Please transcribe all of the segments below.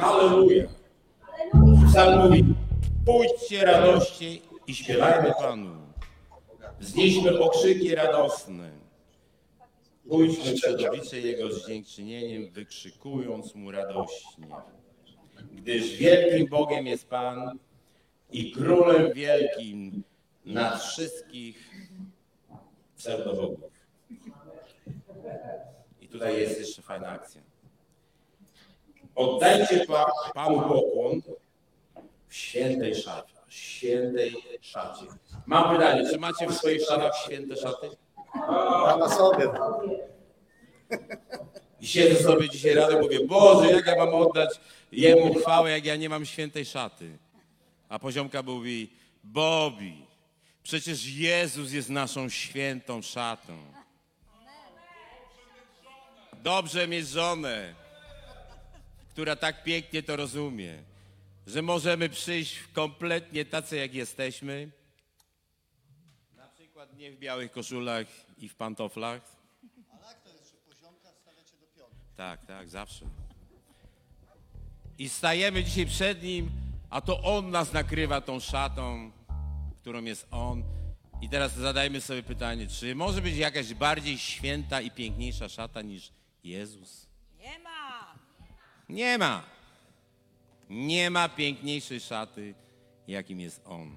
Halleluja. Psalm mówi, pójdźcie radości i śpiewajmy Panu. Wznieśmy okrzyki radosne. Pójdźmy przed oblicze Jego z dziękczynieniem, wykrzykując Mu radośnie. Gdyż wielkim Bogiem jest Pan i Królem wielkim nad wszystkich pseudobogów. I tutaj jest jeszcze fajna akcja. Oddajcie pa, Panu pokłon w świętej szacie. Świętej szacie. Mam pytanie, czy macie w swoich szatach święte szaty? A na sobie. I siedzę sobie dzisiaj rano mówię, Boże, jak ja mam oddać Jemu chwałę, jak ja nie mam świętej szaty? A poziomka mówi, Bobi, przecież Jezus jest naszą świętą szatą. Dobrze mieć żonę, która tak pięknie to rozumie, że możemy przyjść kompletnie tacy, jak jesteśmy. Na przykład nie w białych koszulach i w pantoflach, Ale jak to jest, że poziomka stawiacie do pionu? tak, tak, zawsze. I stajemy dzisiaj przed Nim, a to On nas nakrywa tą szatą, którą jest On. I teraz zadajmy sobie pytanie, czy może być jakaś bardziej święta i piękniejsza szata niż Jezus? Nie ma. Nie ma. Nie ma piękniejszej szaty, jakim jest On.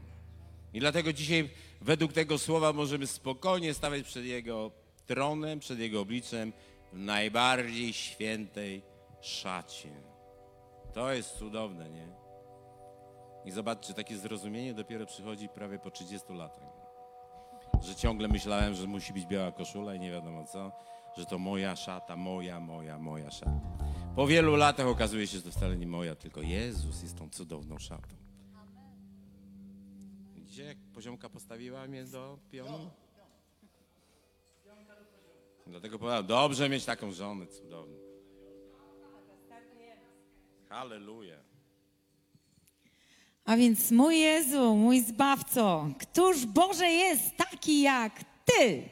I dlatego dzisiaj według tego słowa możemy spokojnie stawać przed Jego tronem, przed Jego obliczem w najbardziej świętej szacie. To jest cudowne, nie? I zobaczcie, takie zrozumienie dopiero przychodzi prawie po 30 latach. Że ciągle myślałem, że musi być biała koszula i nie wiadomo co, że to moja szata, moja, moja, moja szata. Po wielu latach okazuje się, że to wcale nie moja, tylko Jezus jest tą cudowną szatą. Widzicie, jak poziomka postawiła mnie do pionu? Dlatego powiedziałem, dobrze mieć taką żonę cudowną. Halleluja. A więc mój Jezu, mój Zbawco, któż Boże jest taki jak Ty?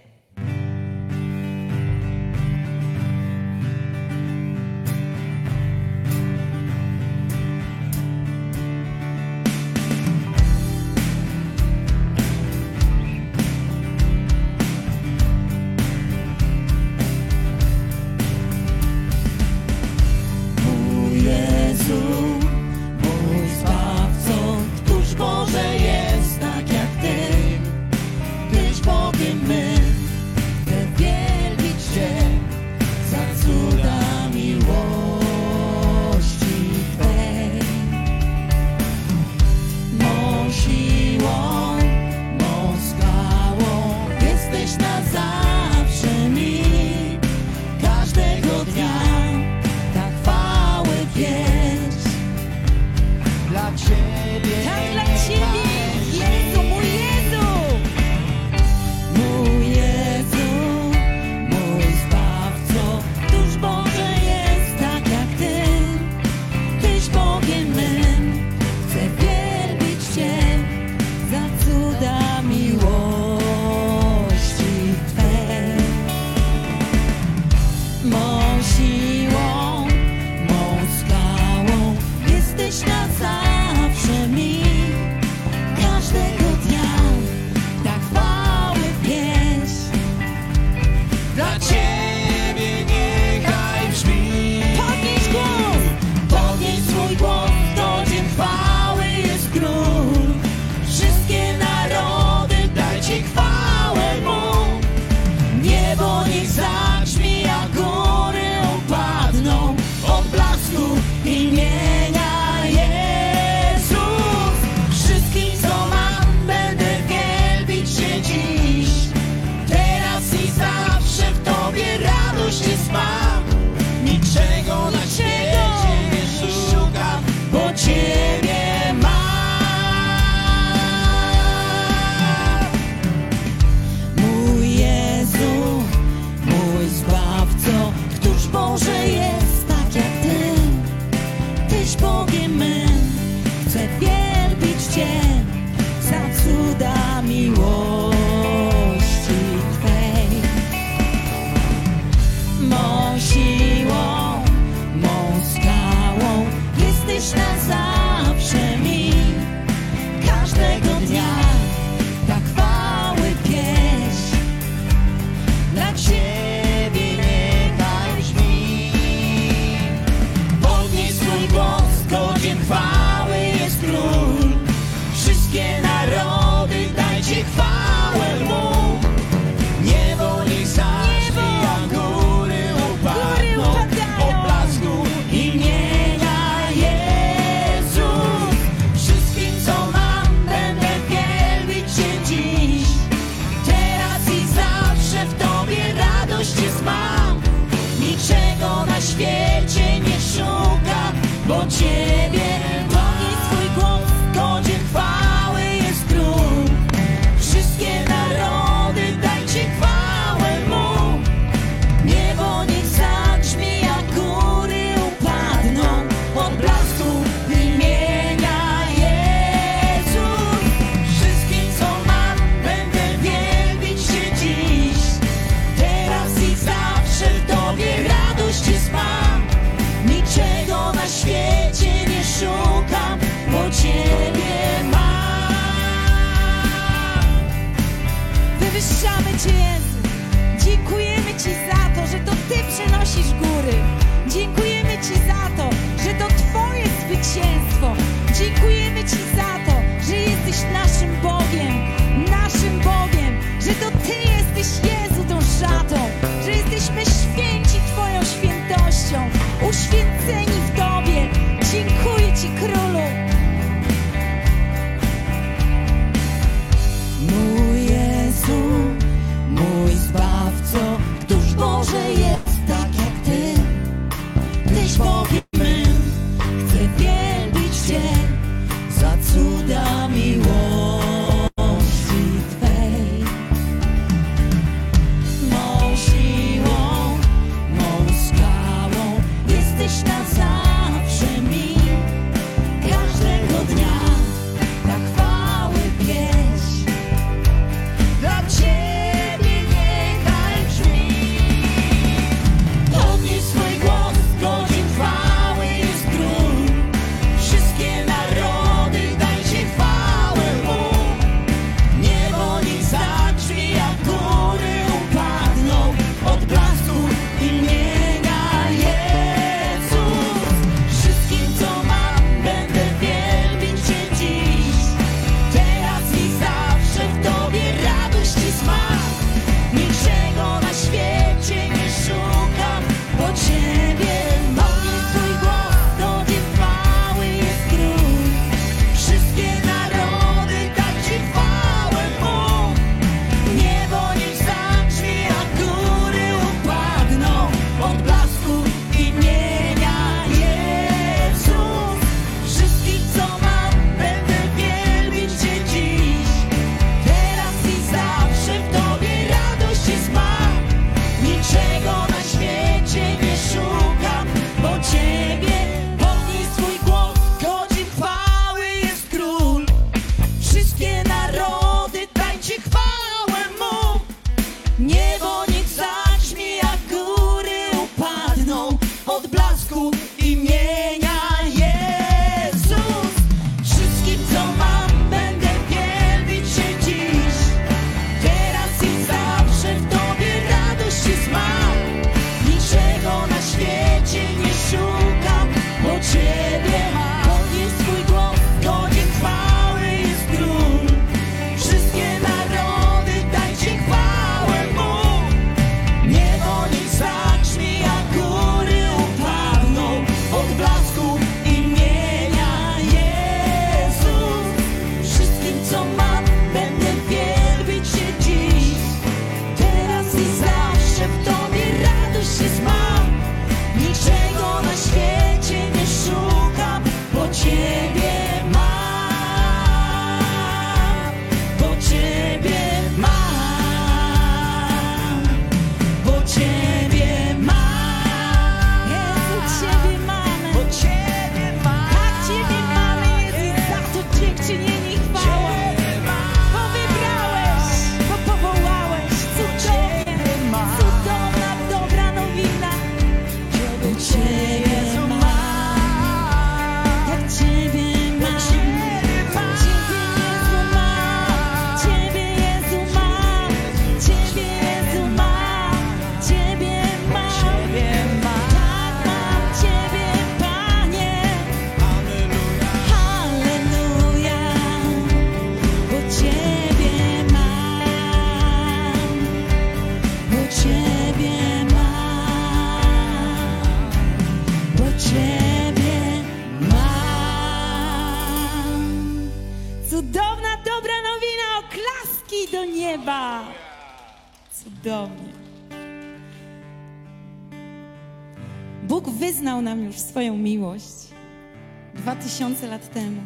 Tysiące lat temu.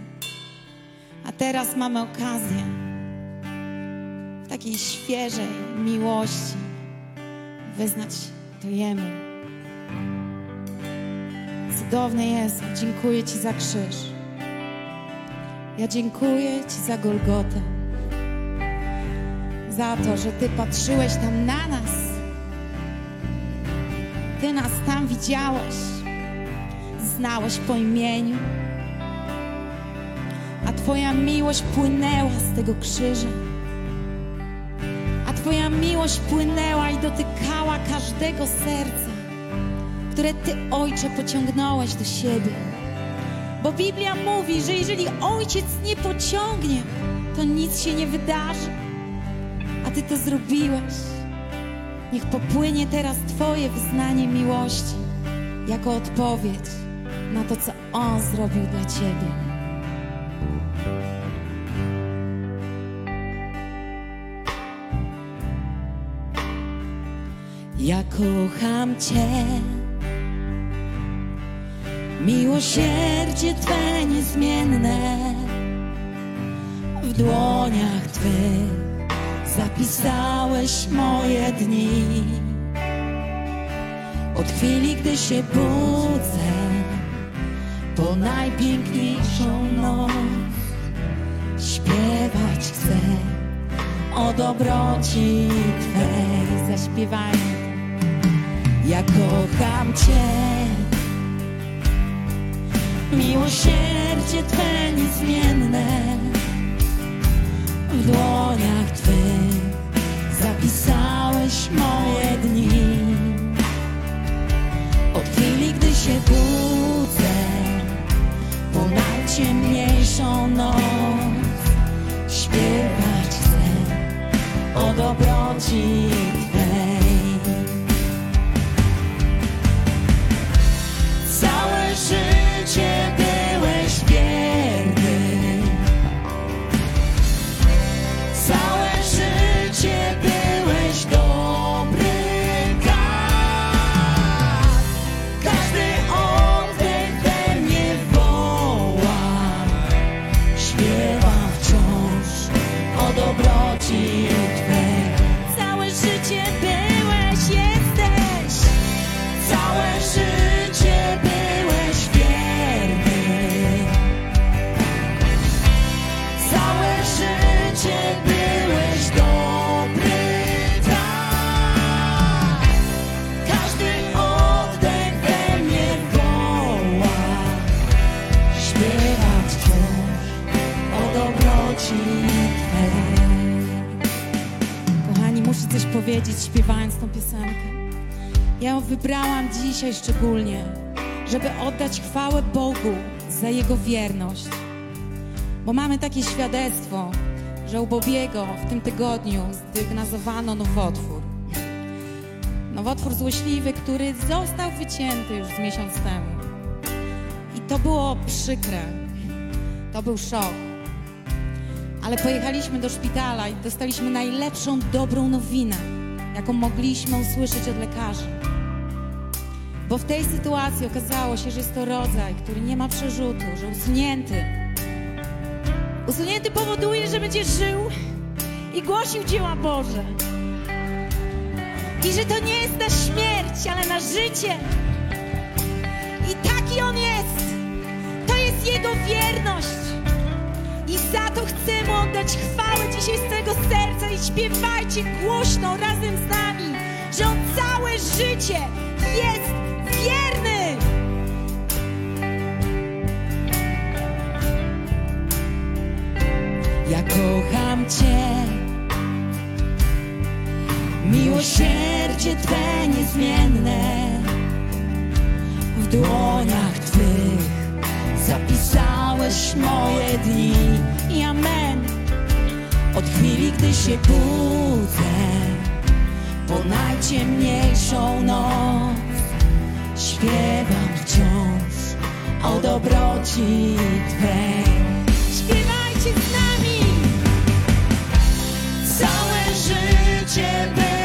A teraz mamy okazję w takiej świeżej miłości wyznać to Jemu. Cudowny Jezu, dziękuję Ci za krzyż. Ja dziękuję Ci za Golgotę. Za to, że Ty patrzyłeś tam na nas. Ty nas tam widziałeś. Znałeś po imieniu. Twoja miłość płynęła z tego krzyża. A Twoja miłość płynęła i dotykała każdego serca, które Ty, Ojcze, pociągnąłeś do siebie. Bo Biblia mówi, że jeżeli Ojciec nie pociągnie, to nic się nie wydarzy. A Ty to zrobiłeś. Niech popłynie teraz Twoje wyznanie miłości jako odpowiedź na to, co On zrobił dla Ciebie. Ja kocham Cię. Miłosierdzie Twe niezmienne w dłoniach Twych zapisałeś moje dni. Od chwili, gdy się budzę, po najpiękniejszą noc śpiewać chcę o dobroci Twej. Zaśpiewajmy. Ja kocham Cię. Miłosierdzie Twe niezmienne w dłoniach Twych zapisałeś moje dni. Od chwili, gdy się budzę, po najciemniejszą noc śpiewać chcę o dobroci powiedzieć, śpiewając tą piosenkę. Ja ją wybrałam dzisiaj szczególnie, żeby oddać chwałę Bogu za Jego wierność. Bo mamy takie świadectwo, że u Bobiego w tym tygodniu zdiagnozowano nowotwór. Nowotwór złośliwy, który został wycięty już z miesiąc temu. I to było przykre. To był szok. Ale pojechaliśmy do szpitala i dostaliśmy najlepszą, dobrą nowinę, jaką mogliśmy usłyszeć od lekarzy. Bo w tej sytuacji okazało się, że jest to rodzaj, który nie ma przerzutu, że usunięty. Usunięty powoduje, że będzie żył i głosił dzieła Boże. I że to nie jest na śmierć, ale na życie. I taki On jest. To jest Jego wierność. Za to chcę Mu oddać chwałę dzisiaj z całego serca i śpiewajcie głośno razem z nami, że On całe życie jest wierny. Ja kocham Cię. Miłosierdzie Twe niezmienne w dłoniach Twych zapisałeś moje dni i amen. Od chwili, gdy się budzę po najciemniejszą noc śpiewam wciąż o dobroci Twej. Śpiewajcie z nami! Całe życie byłeś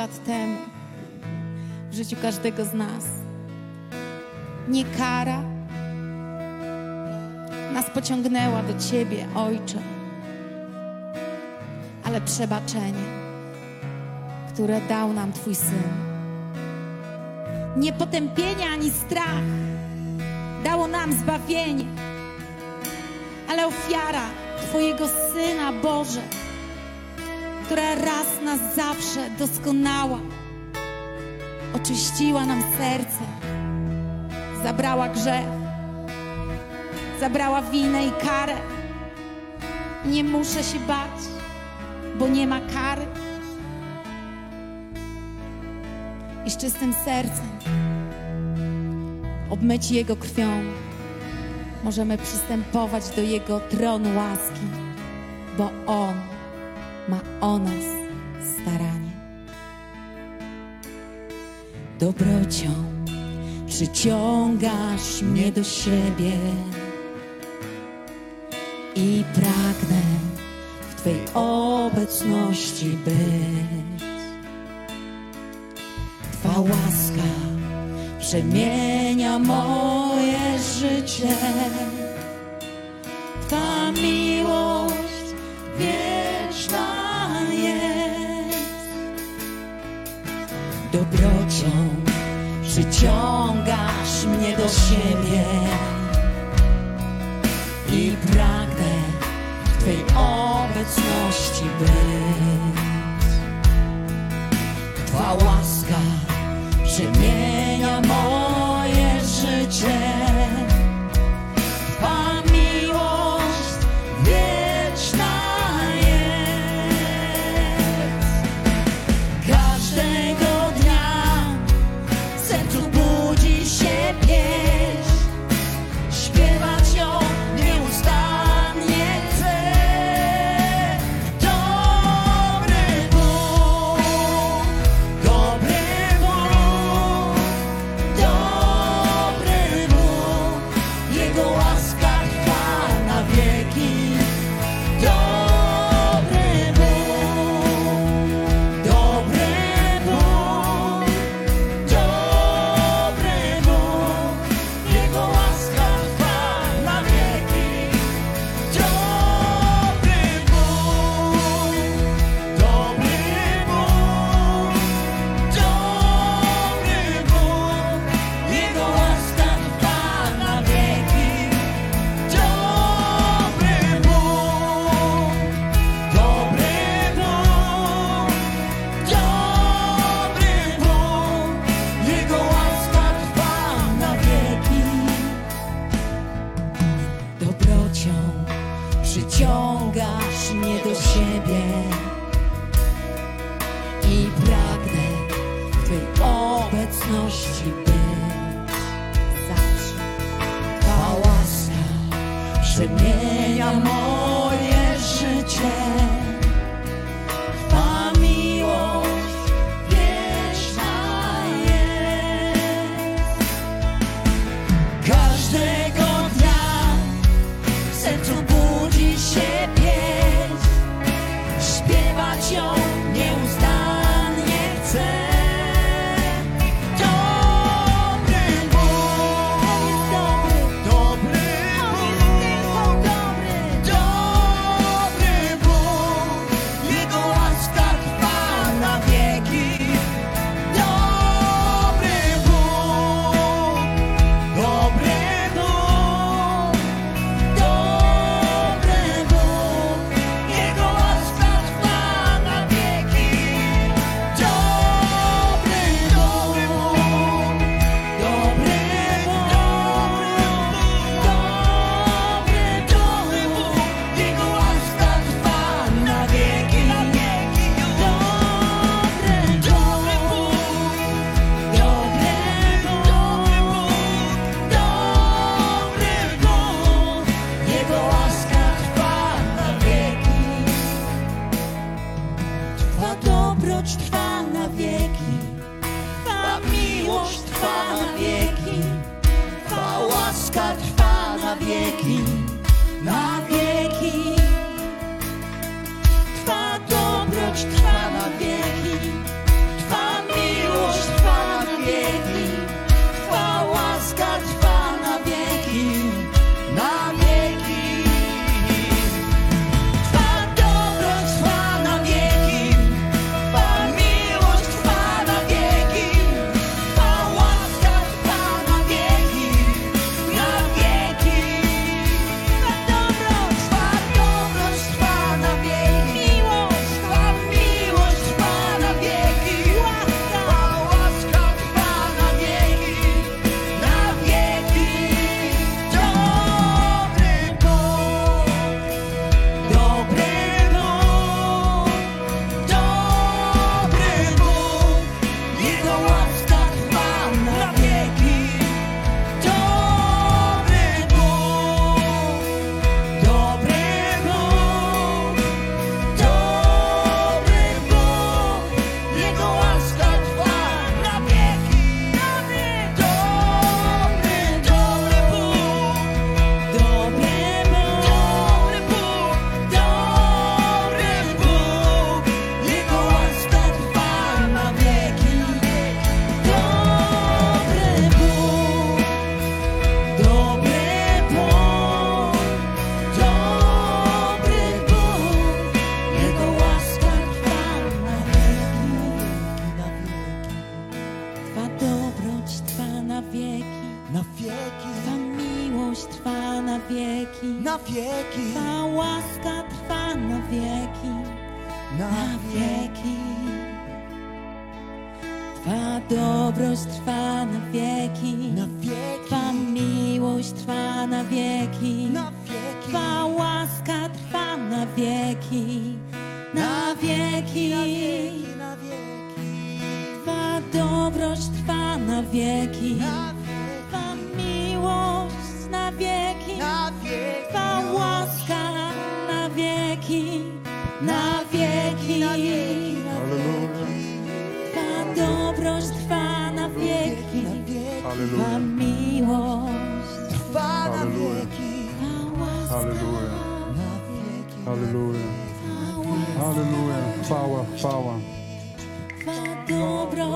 lat temu w życiu każdego z nas. Nie kara nas pociągnęła do Ciebie, Ojcze, ale przebaczenie, które dał nam Twój Syn. Nie potępienie ani strach dało nam zbawienie, ale ofiara Twojego Syna Boże która raz na zawsze doskonała, oczyściła nam serce, zabrała grzech, zabrała winę i karę. Nie muszę się bać, bo nie ma kary. I z czystym sercem, obmyci Jego krwią, możemy przystępować do Jego tronu łaski, bo On ma o nas staranie. Dobrocią przyciągasz mnie do siebie i pragnę w Twej obecności być. Twa łaska przemienia moje życie. Twa miłość wie można jest. Dobrocią przyciągasz mnie do siebie i pragnę w Twej obecności być. Twa łaska przemienia moje życie. Dobroć trwa na wieki, na Twa miłość na wieki, na wieki, Twa łaska na wieki, na wieki. Twa dobroć trwa na wieki, Twa miłość, trwa na wieki, Halleluja. na wieki, halleluja, halleluja. Chwała, chwała. Twa dobro,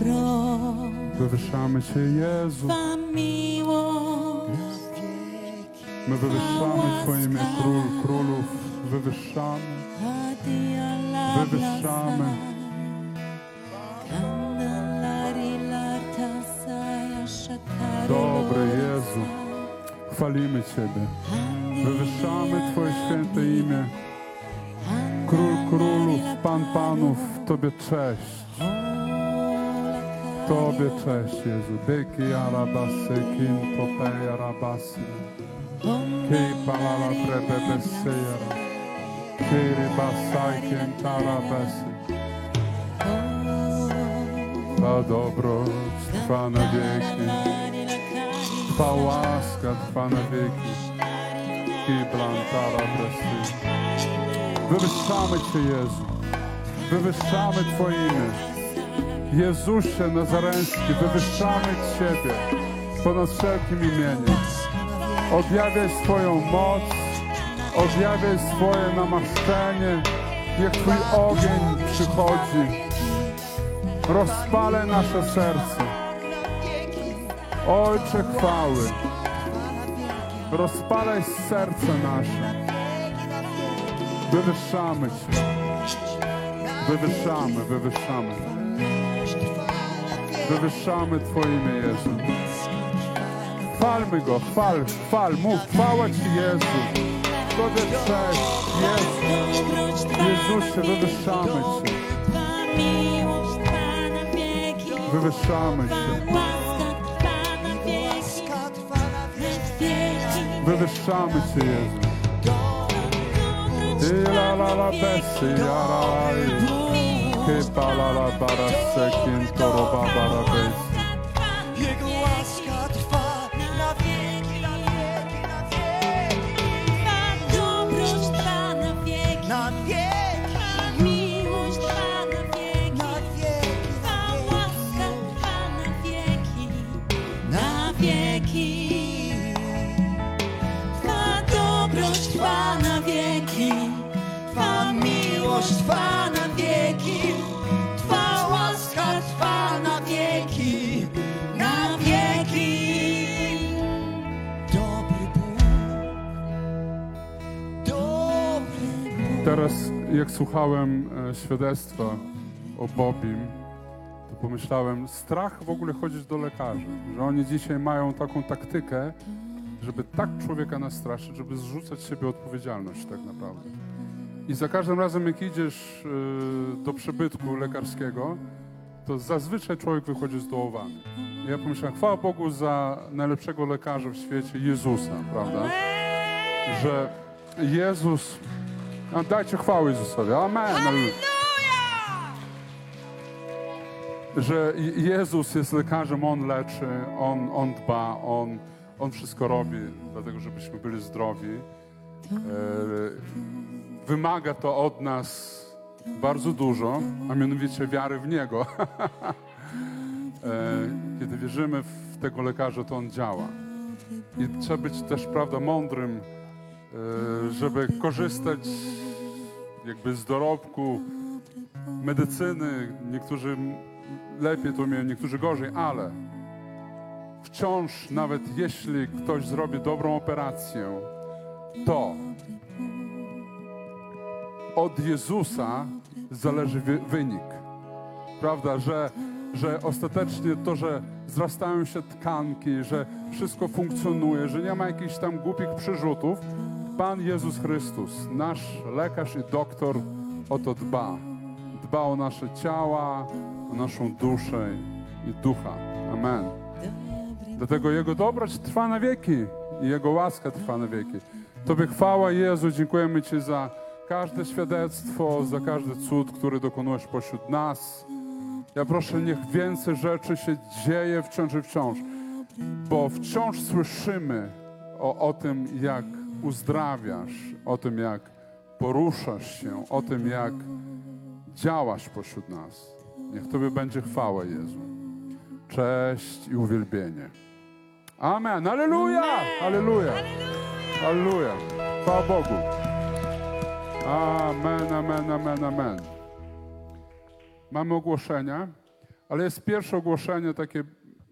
Dobro, Wywyższamy Cię, Jezu. Twa miłość, My wywyższamy Twoje imię, Król Królów. Wywyższamy. Wywyższamy. Dobry. Jezu. Chwalimy Ciebie. Wywyższamy Twoje święte imię. Król Królów, Pan Panów. Tobie cześć. Tobie cześć, Jezu. Dyki arabasy, kinto pej arabasy. Kej palala prebe besejara. Kiri basaj kentara besy. Ta dobroć trwa na wieki. Twa łaska trwa na wieki. Kiblantara besy. Wywyższamy Cię, Jezu. Wywyższamy Twoje imię. Jezusie Nazareński, wywyższamy Ciebie ponad wszelkim imieniem. Objawiaj swoją moc, objawiaj swoje namaszczenie. Niech Twój ogień przychodzi. Rozpalę nasze serce. Ojcze chwały, rozpalaj serce nasze. Wywyższamy Cię. Wywyższamy, wywyższamy. Wywyższamy Twoje imię, Jezu. Chwalmy Go, chwal, chwal, mów, chwała Ci, Jezu. Tobie cześć, Jezu. Jezusie, wywyższamy Cię. Wywyższamy Cię. Wywyższamy Cię, Jezu. I la la la la la Kid ba la bada, second, go to ba bada bass. Teraz, jak słuchałem e, świadectwa o Bobim, to pomyślałem, strach w ogóle chodzić do lekarzy, że oni dzisiaj mają taką taktykę, żeby tak człowieka nastraszyć, żeby zrzucać z siebie odpowiedzialność tak naprawdę. I za każdym razem, jak idziesz e, do przybytku lekarskiego, to zazwyczaj człowiek wychodzi zdołowany. I ja pomyślałem, chwała Bogu za najlepszego lekarza w świecie, Jezusa, prawda? Że Jezus a dajcie chwały Jezusowi. Amen. Że Je- Jezus jest lekarzem, On leczy, On, on dba, on, on wszystko robi, dlatego żebyśmy byli zdrowi. E, wymaga to od nas bardzo dużo, a mianowicie wiary w Niego. e, kiedy wierzymy w tego lekarza, to On działa. I trzeba być też, prawda, mądrym, żeby korzystać jakby z dorobku medycyny. Niektórzy lepiej to umieją, niektórzy gorzej, ale wciąż, nawet jeśli ktoś zrobi dobrą operację, to od Jezusa zależy wy- wynik. Prawda, że, że ostatecznie to, że wzrastają się tkanki, że wszystko funkcjonuje, że nie ma jakichś tam głupich przyrzutów, Pan Jezus Chrystus, nasz lekarz i doktor o to dba. Dba o nasze ciała, o naszą duszę i ducha. Amen. Dlatego Jego dobroć trwa na wieki i Jego łaska trwa na wieki. Tobie chwała Jezu, dziękujemy Ci za każde świadectwo, za każdy cud, który dokonujesz pośród nas. Ja proszę, niech więcej rzeczy się dzieje wciąż i wciąż, bo wciąż słyszymy o, o tym, jak uzdrawiasz, o tym, jak poruszasz się, o tym, jak działasz pośród nas. Niech Tobie będzie chwała, Jezu. Cześć i uwielbienie. Amen. Aleluja! Aleluja! Aleluja! Chwała Bogu. Amen, amen, amen, amen. Mamy ogłoszenia, ale jest pierwsze ogłoszenie takie.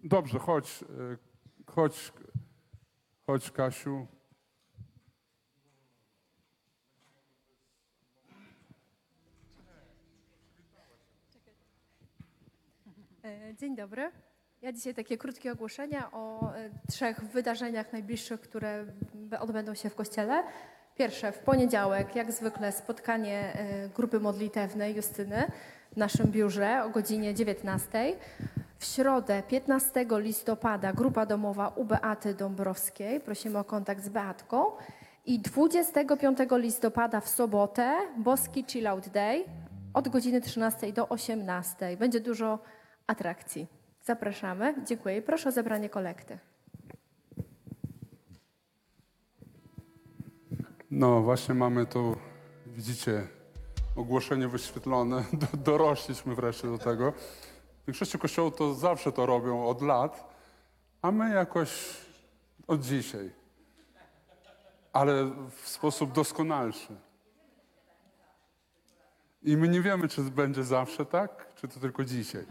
Dobrze, chodź, y, chodź, chodź, Kasiu. E, Dzień dobry. Ja dzisiaj takie krótkie ogłoszenia o e, trzech wydarzeniach najbliższych, które odbędą się w kościele. Pierwsze, w poniedziałek, jak zwykle, spotkanie e, grupy modlitewnej Justyny w naszym biurze o godzinie 19. W środę, 15 listopada, grupa domowa u Beaty Dąbrowskiej. Prosimy o kontakt z Beatką. I 25 listopada w sobotę, Boski Chill Out Day od godziny 13 do 18. Będzie dużo atrakcji. Zapraszamy. Dziękuję. Proszę o zebranie kolekty. No, właśnie mamy tu, widzicie, ogłoszenie wyświetlone. Do, dorośliśmy wreszcie do tego. W większości kościołów to zawsze to robią od lat, a my jakoś od dzisiaj. Ale w sposób doskonalszy. I my nie wiemy, czy będzie zawsze tak, czy to tylko dzisiaj.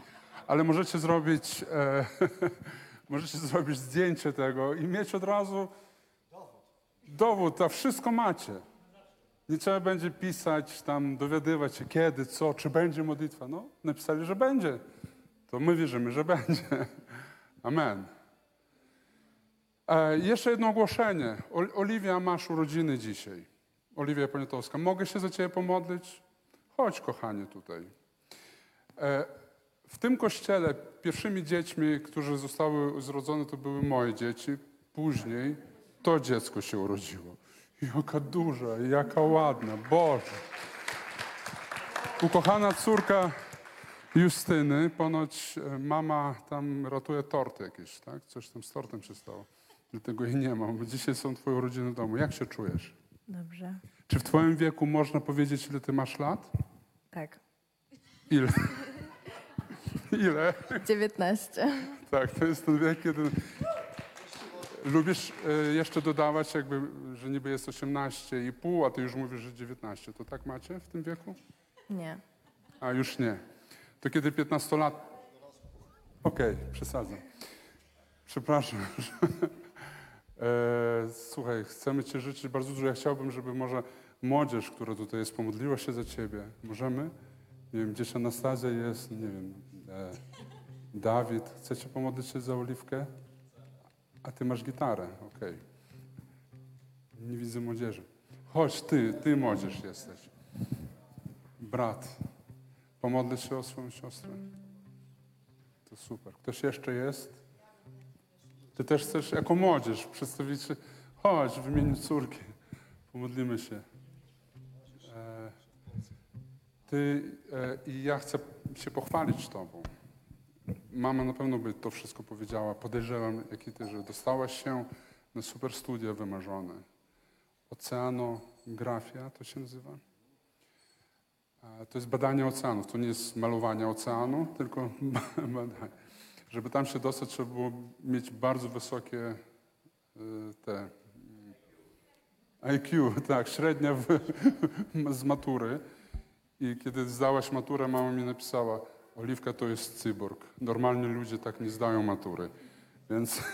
Ale możecie zrobić, e, możecie zrobić zdjęcie tego i mieć od razu dowód, a wszystko macie. Nie trzeba będzie pisać, tam dowiadywać się kiedy, co, czy będzie modlitwa. No, napisali, że będzie. To my wierzymy, że będzie. Amen. E, jeszcze jedno ogłoszenie. Ol- Oliwia, masz urodziny dzisiaj. Oliwia Poniatowska. Mogę się za ciebie pomodlić? Chodź, kochanie, tutaj. E, w tym kościele pierwszymi dziećmi, którzy zostały zrodzone, to były moje dzieci. Później to dziecko się urodziło. Jaka duża, jaka ładna, Boże. Ukochana córka Justyny, ponoć e, mama tam ratuje torty jakieś, tak? Coś tam z tortem się stało. Dlatego jej nie mam, bo dzisiaj są twoje urodziny w domu. Jak się czujesz? Dobrze. Czy w twoim wieku można powiedzieć, ile ty masz lat? Tak. Ile? Ile? 19. Tak, to jest ten wiek, kiedy... Lubisz e, jeszcze dodawać, jakby, że niby jest 18,5, a ty już mówisz, że 19. To tak macie w tym wieku? Nie. A już nie. To kiedy 15 lat. Okej, przesadzam. Przepraszam. e, słuchaj, chcemy Ci życzyć bardzo dużo. Ja chciałbym, żeby może młodzież, która tutaj jest, pomodliła się za Ciebie. Możemy? Nie wiem, gdzieś Anastazja jest, nie wiem, e, Dawid. Chcecie pomodlić się za Oliwkę? A Ty masz gitarę, okej. Nie widzę młodzieży. Chodź, Ty, Ty młodzież jesteś. Brat, pomodlę się o swoją siostrę. To super. Ktoś jeszcze jest? Ty też chcesz jako młodzież przedstawić się? Chodź w imieniu córki. Pomodlimy się. E, ty e, i ja chcę się pochwalić Tobą. Mama na pewno by to wszystko powiedziała. Podejrzewam, jak i Ty, że dostałaś się na super studia wymarzone. Oceanografia to się nazywa? A To jest badanie oceanów. To nie jest malowanie oceanu, tylko badanie. Żeby tam się dostać, trzeba było mieć bardzo wysokie y, te mm, IQ, tak, średnia w, z matury. I kiedy zdałaś maturę, mama mi napisała, Oliwka to jest cyborg. Normalni ludzie tak nie zdają matury. Więc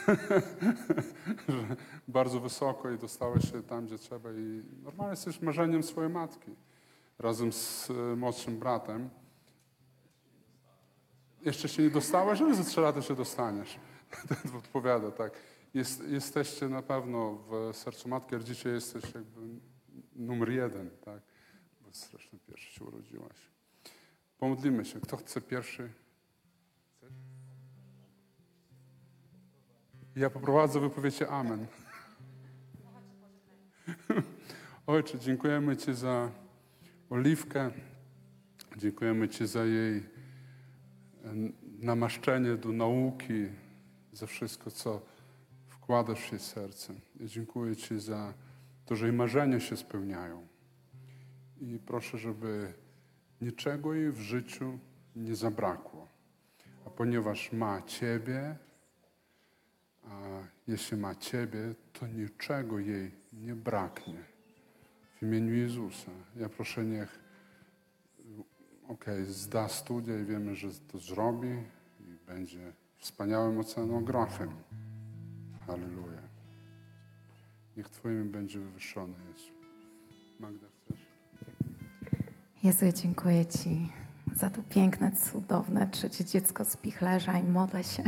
bardzo wysoko i dostałeś się tam, gdzie trzeba. I normalnie jesteś marzeniem swojej matki. razem z e, młodszym bratem. Jeszcze się nie dostałeś, ale za trzy lata się dostaniesz. Ten odpowiada, tak. Jest, jesteście na pewno w sercu matki, dzisiaj jesteś jakby numer jeden, tak. Strasznie pierwszy się urodziłaś. Pomodlimy się. Kto chce pierwszy? Ja poprowadzę, wy amen. Ojcze, dziękujemy Ci za Oliwkę. Dziękujemy Ci za jej e, namaszczenie do nauki, za wszystko, co wkładasz w jej serce. I dziękuję Ci za to, że jej marzenia się spełniają. I proszę, żeby niczego jej w życiu nie zabrakło. A ponieważ ma Ciebie, a jeśli ma Ciebie, to niczego jej nie braknie. W imieniu Jezusa. Ja proszę, niech okej, zda studia i wiemy, że to zrobi i będzie wspaniałym oceanografem. Halleluja. Niech Twoje imię będzie wywyższone, Jezu. Magda? Jezu, dziękuję Ci za to piękne, cudowne trzecie dziecko z pichlerza i modlę się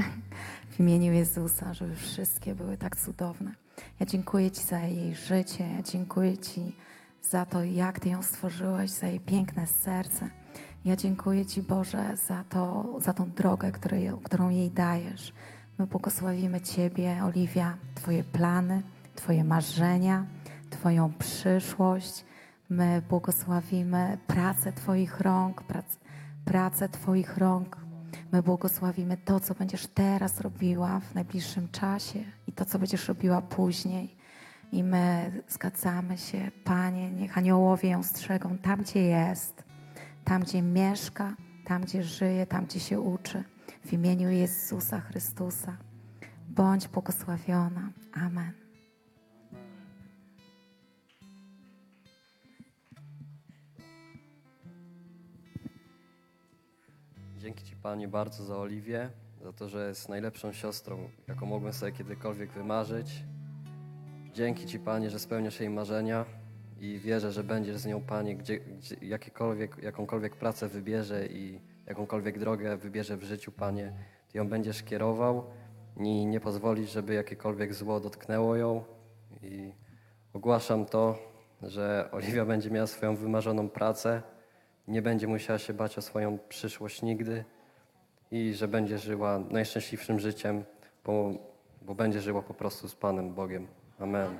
w imieniu Jezusa, żeby wszystkie były tak cudowne. Ja dziękuję Ci za jej życie, ja dziękuję Ci za to, jak Ty ją stworzyłeś, za jej piękne serce. Ja dziękuję Ci, Boże, za, to, za tą drogę, której, którą jej dajesz. My błogosławimy Ciebie, Oliwia, Twoje plany, Twoje marzenia, Twoją przyszłość. My błogosławimy pracę Twoich rąk, prac, pracę Twoich rąk. My błogosławimy to, co będziesz teraz robiła w najbliższym czasie i to, co będziesz robiła później. I my zgadzamy się, Panie, niech aniołowie ją strzegą tam, gdzie jest, tam, gdzie mieszka, tam, gdzie żyje, tam, gdzie się uczy. W imieniu Jezusa Chrystusa. Bądź błogosławiona. Amen. Panie bardzo za Oliwię, za to, że jest najlepszą siostrą, jaką mogłem sobie kiedykolwiek wymarzyć. Dzięki Ci Panie, że spełniasz jej marzenia i wierzę, że będziesz z nią Panie, gdzie, gdzie, jakiekolwiek, jakąkolwiek pracę wybierze i jakąkolwiek drogę wybierze w życiu Panie, Ty ją będziesz kierował i nie pozwolisz, żeby jakiekolwiek zło dotknęło ją. I ogłaszam to, że Oliwia będzie miała swoją wymarzoną pracę, nie będzie musiała się bać o swoją przyszłość nigdy i że będzie żyła najszczęśliwszym życiem, bo, bo będzie żyła po prostu z Panem Bogiem. Amen.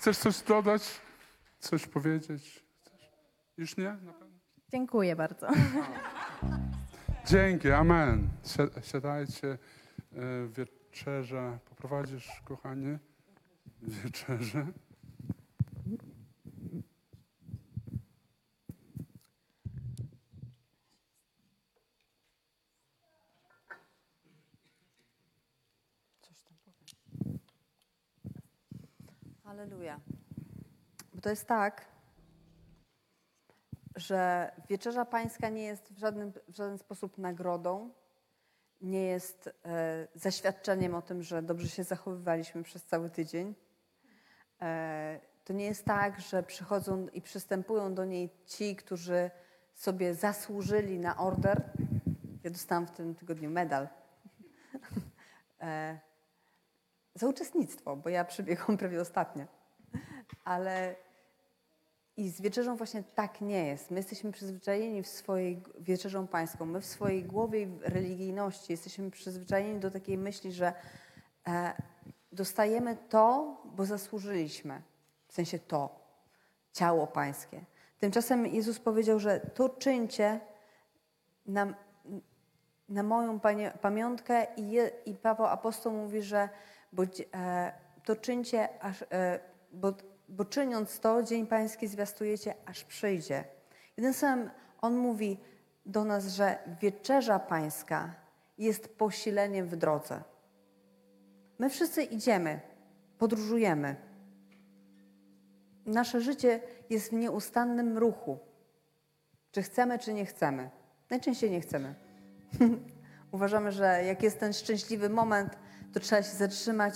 Chcesz coś dodać? Coś powiedzieć? Chcesz? Już nie? Na pewno? Dziękuję bardzo. Dzięki, amen. Si- Siadajcie, e, wieczerza. Poprowadzisz, kochanie? Wieczerze. Halleluja. Bo to jest tak, że wieczerza pańska nie jest w, żadnym, w żaden sposób nagrodą, nie jest e, zaświadczeniem o tym, że dobrze się zachowywaliśmy przez cały tydzień. E, to nie jest tak, że przychodzą i przystępują do niej ci, którzy sobie zasłużyli na order. Ja dostałam w tym tygodniu medal. e, za uczestnictwo, bo ja przybiegłam prawie ostatnia. Ale i z wieczerzą właśnie tak nie jest. My jesteśmy przyzwyczajeni w swojej wieczerzą pańską, my w swojej głowie i religijności jesteśmy przyzwyczajeni do takiej myśli, że e, dostajemy to, bo zasłużyliśmy. W sensie to, ciało pańskie. Tymczasem Jezus powiedział, że to czyńcie na, na moją panie, pamiątkę i, je, i Paweł Apostoł mówi, że bo, e, to czyńcie, aż, e, bo, bo czyniąc to, Dzień Pański zwiastujecie, aż przyjdzie. Jeden sam on mówi do nas, że wieczerza Pańska jest posileniem w drodze. My wszyscy idziemy, podróżujemy. Nasze życie jest w nieustannym ruchu. Czy chcemy, czy nie chcemy. Najczęściej nie chcemy. Uważamy, że jak jest ten szczęśliwy moment, to trzeba się zatrzymać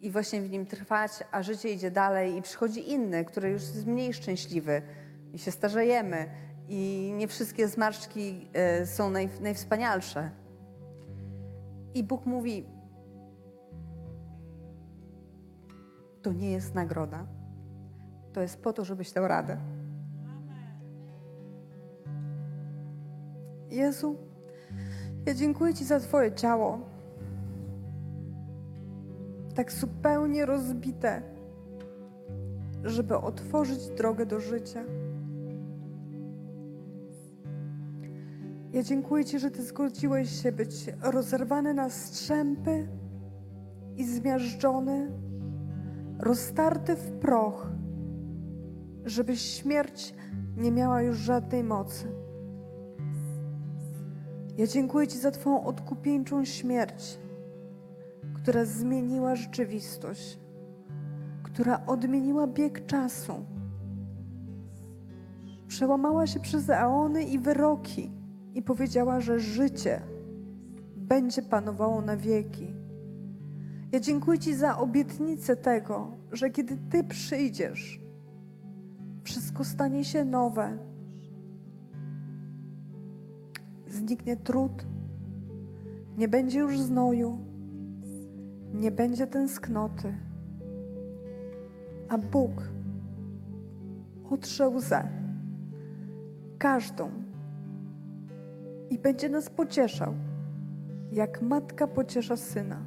i właśnie w nim trwać, a życie idzie dalej i przychodzi inny, który już jest mniej szczęśliwy i się starzejemy i nie wszystkie zmarszczki e, są naj, najwspanialsze. I Bóg mówi: To nie jest nagroda. To jest po to, żebyś dał radę. Jezu, ja dziękuję Ci za Twoje ciało. Tak zupełnie rozbite, żeby otworzyć drogę do życia. Ja dziękuję Ci, że Ty zgodziłeś się być rozerwany na strzępy i zmiażdżony, roztarty w proch, żeby śmierć nie miała już żadnej mocy. Ja dziękuję Ci za Twoją odkupieńczą śmierć, która zmieniła rzeczywistość, która odmieniła bieg czasu, przełamała się przez eony i wyroki i powiedziała, że życie będzie panowało na wieki. Ja dziękuję Ci za obietnicę tego, że kiedy Ty przyjdziesz, wszystko stanie się nowe. Zniknie trud, nie będzie już znoju, nie będzie tęsknoty, a Bóg otrze łzę, każdą, i będzie nas pocieszał, jak matka pociesza syna.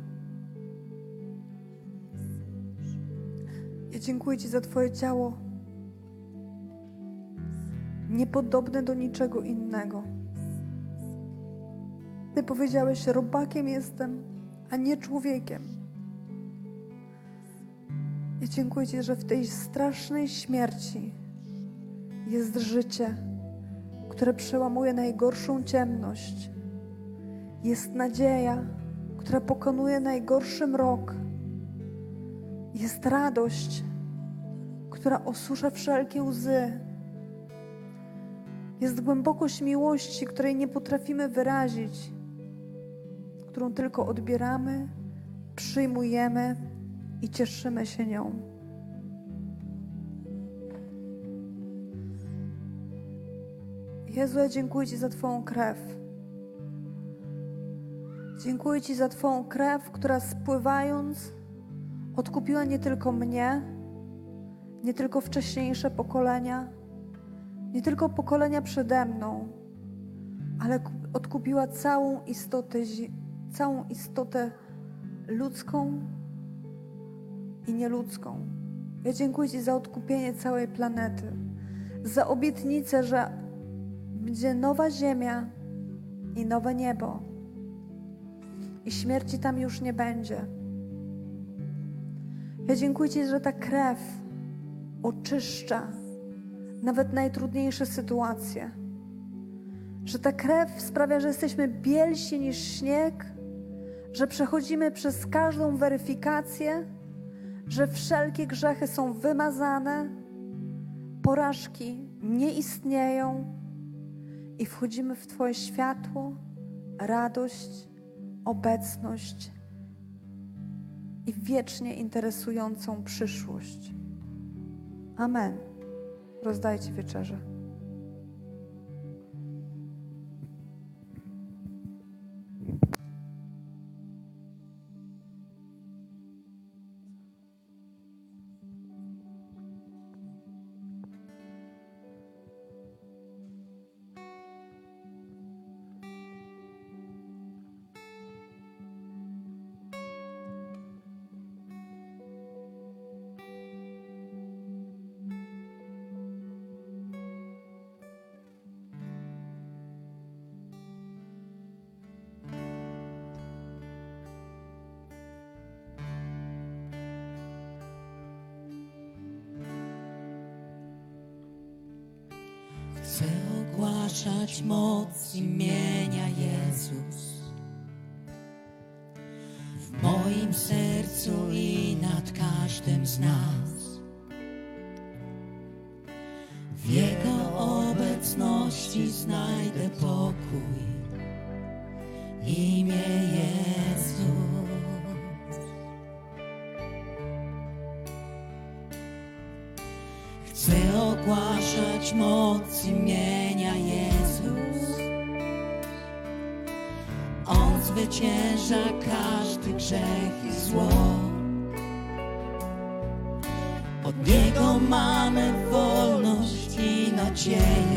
Ja dziękuję Ci za Twoje ciało, niepodobne do niczego innego. Ty powiedziałeś: Robakiem jestem, a nie człowiekiem. Ja dziękuję Ci, że w tej strasznej śmierci jest życie, które przełamuje najgorszą ciemność. Jest nadzieja, która pokonuje najgorszy mrok. Jest radość, która osusza wszelkie łzy. Jest głębokość miłości, której nie potrafimy wyrazić, którą tylko odbieramy, przyjmujemy i cieszymy się nią. Jezu, ja dziękuję Ci za Twoją krew. Dziękuję Ci za Twoją krew, która spływając odkupiła nie tylko mnie, nie tylko wcześniejsze pokolenia, nie tylko pokolenia przede mną, ale odkupiła całą istotę, całą istotę ludzką i nieludzką. Ja dziękuję Ci za odkupienie całej planety, za obietnicę, że będzie nowa ziemia i nowe niebo. I śmierci tam już nie będzie. Ja dziękuję Ci, że ta krew oczyszcza nawet najtrudniejsze sytuacje. Że ta krew sprawia, że jesteśmy bielsi niż śnieg, że przechodzimy przez każdą weryfikację, że wszelkie grzechy są wymazane, porażki nie istnieją i wchodzimy w Twoje światło, radość, obecność i wiecznie interesującą przyszłość. Amen. Rozdajcie wieczerze. small. more. krzyża każdy grzech i zło. Od Niego mamy wolność i nadzieję.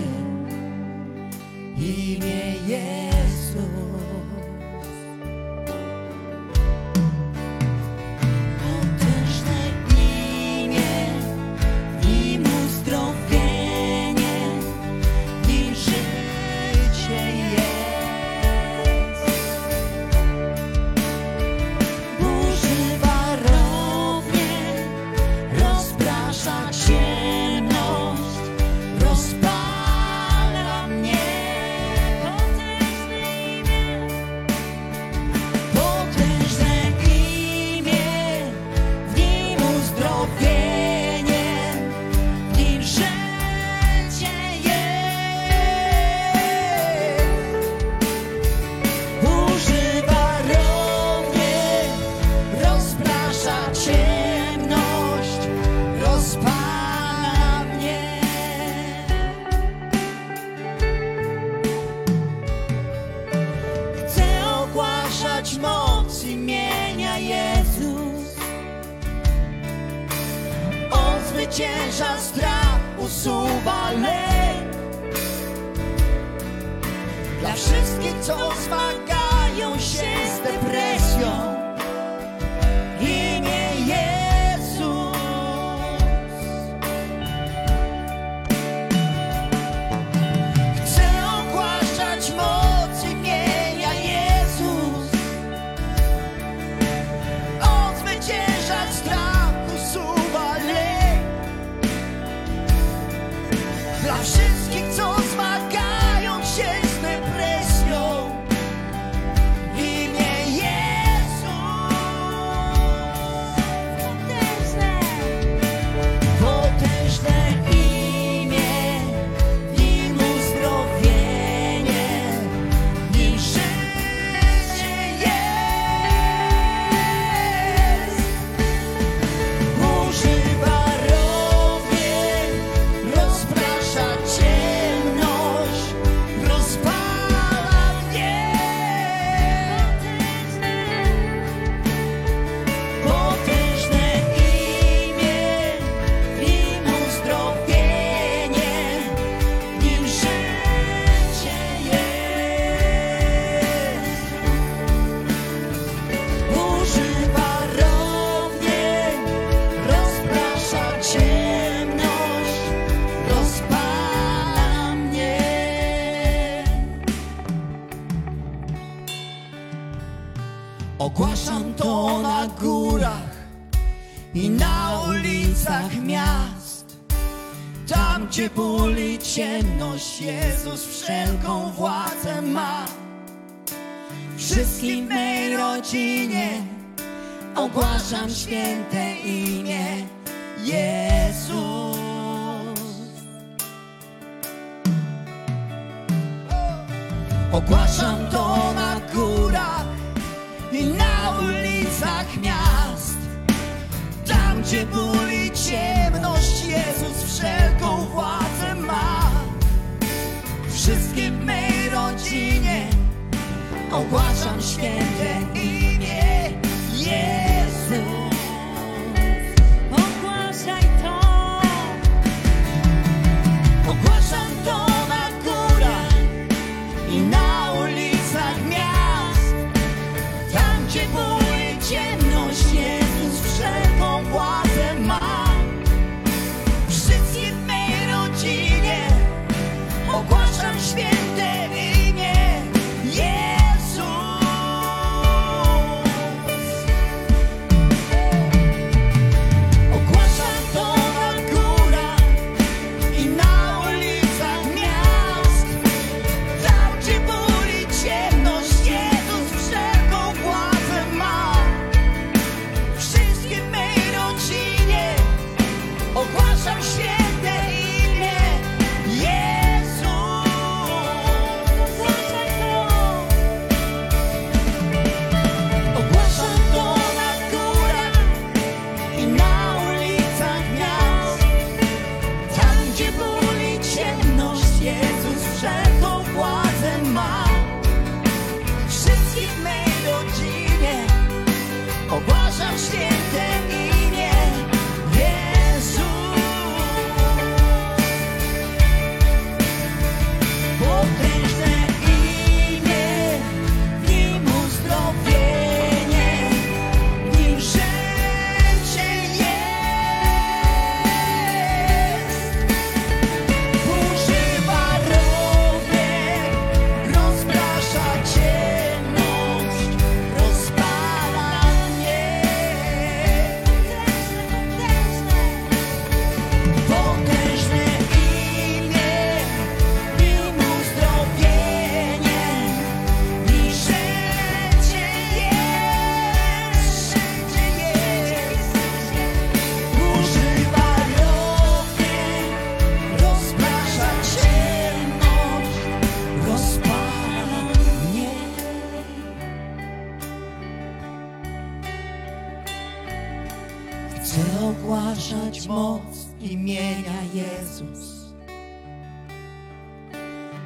Jezus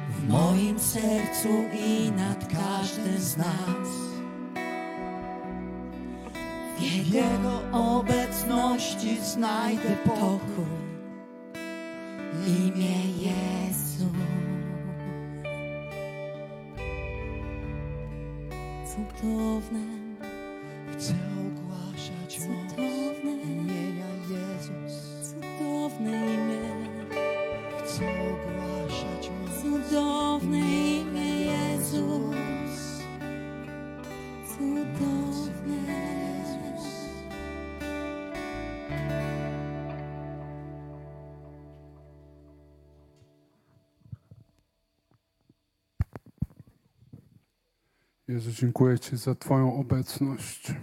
w moim sercu i nad każdym z nas. W Jego obecności znajdę pokój. Imię Jezus. Cudowne, Jezu, dziękuję Ci za Twoją obecność.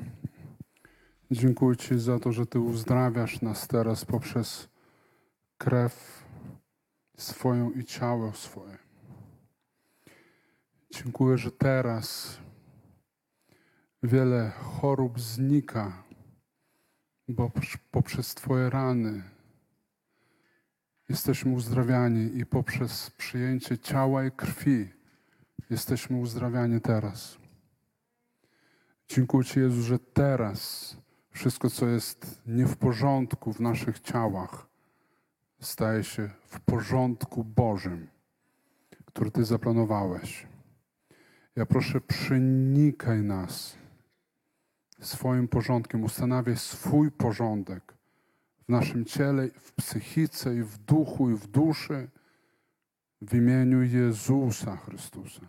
Dziękuję Ci za to, że Ty uzdrawiasz nas teraz poprzez krew swoją i ciało swoje. Dziękuję, że teraz wiele chorób znika, bo poprzez Twoje rany jesteśmy uzdrawiani i poprzez przyjęcie ciała i krwi jesteśmy uzdrawiani teraz. Dziękuję Ci, Jezu, że teraz wszystko, co jest nie w porządku w naszych ciałach, staje się w porządku Bożym, który Ty zaplanowałeś. Ja proszę, przenikaj nas swoim porządkiem, ustanawiaj swój porządek w naszym ciele, w psychice, i w duchu, i w duszy, w imieniu Jezusa Chrystusa.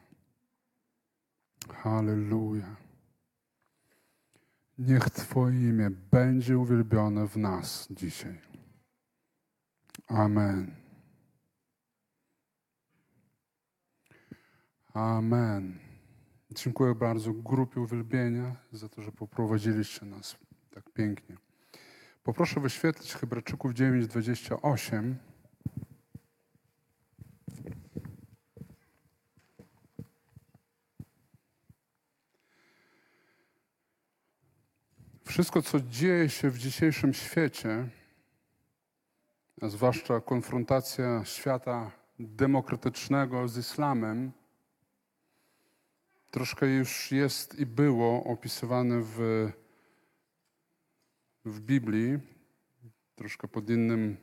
Halleluja. Niech Twoje imię będzie uwielbione w nas dzisiaj. Amen. Amen. Dziękuję bardzo grupie uwielbienia za to, że poprowadziliście nas tak pięknie. Poproszę wyświetlić Hebrajczyków 9:28. Wszystko, co dzieje się w dzisiejszym świecie, a zwłaszcza konfrontacja świata demokratycznego z islamem, troszkę już jest i było opisywane w, w Biblii, troszkę pod innym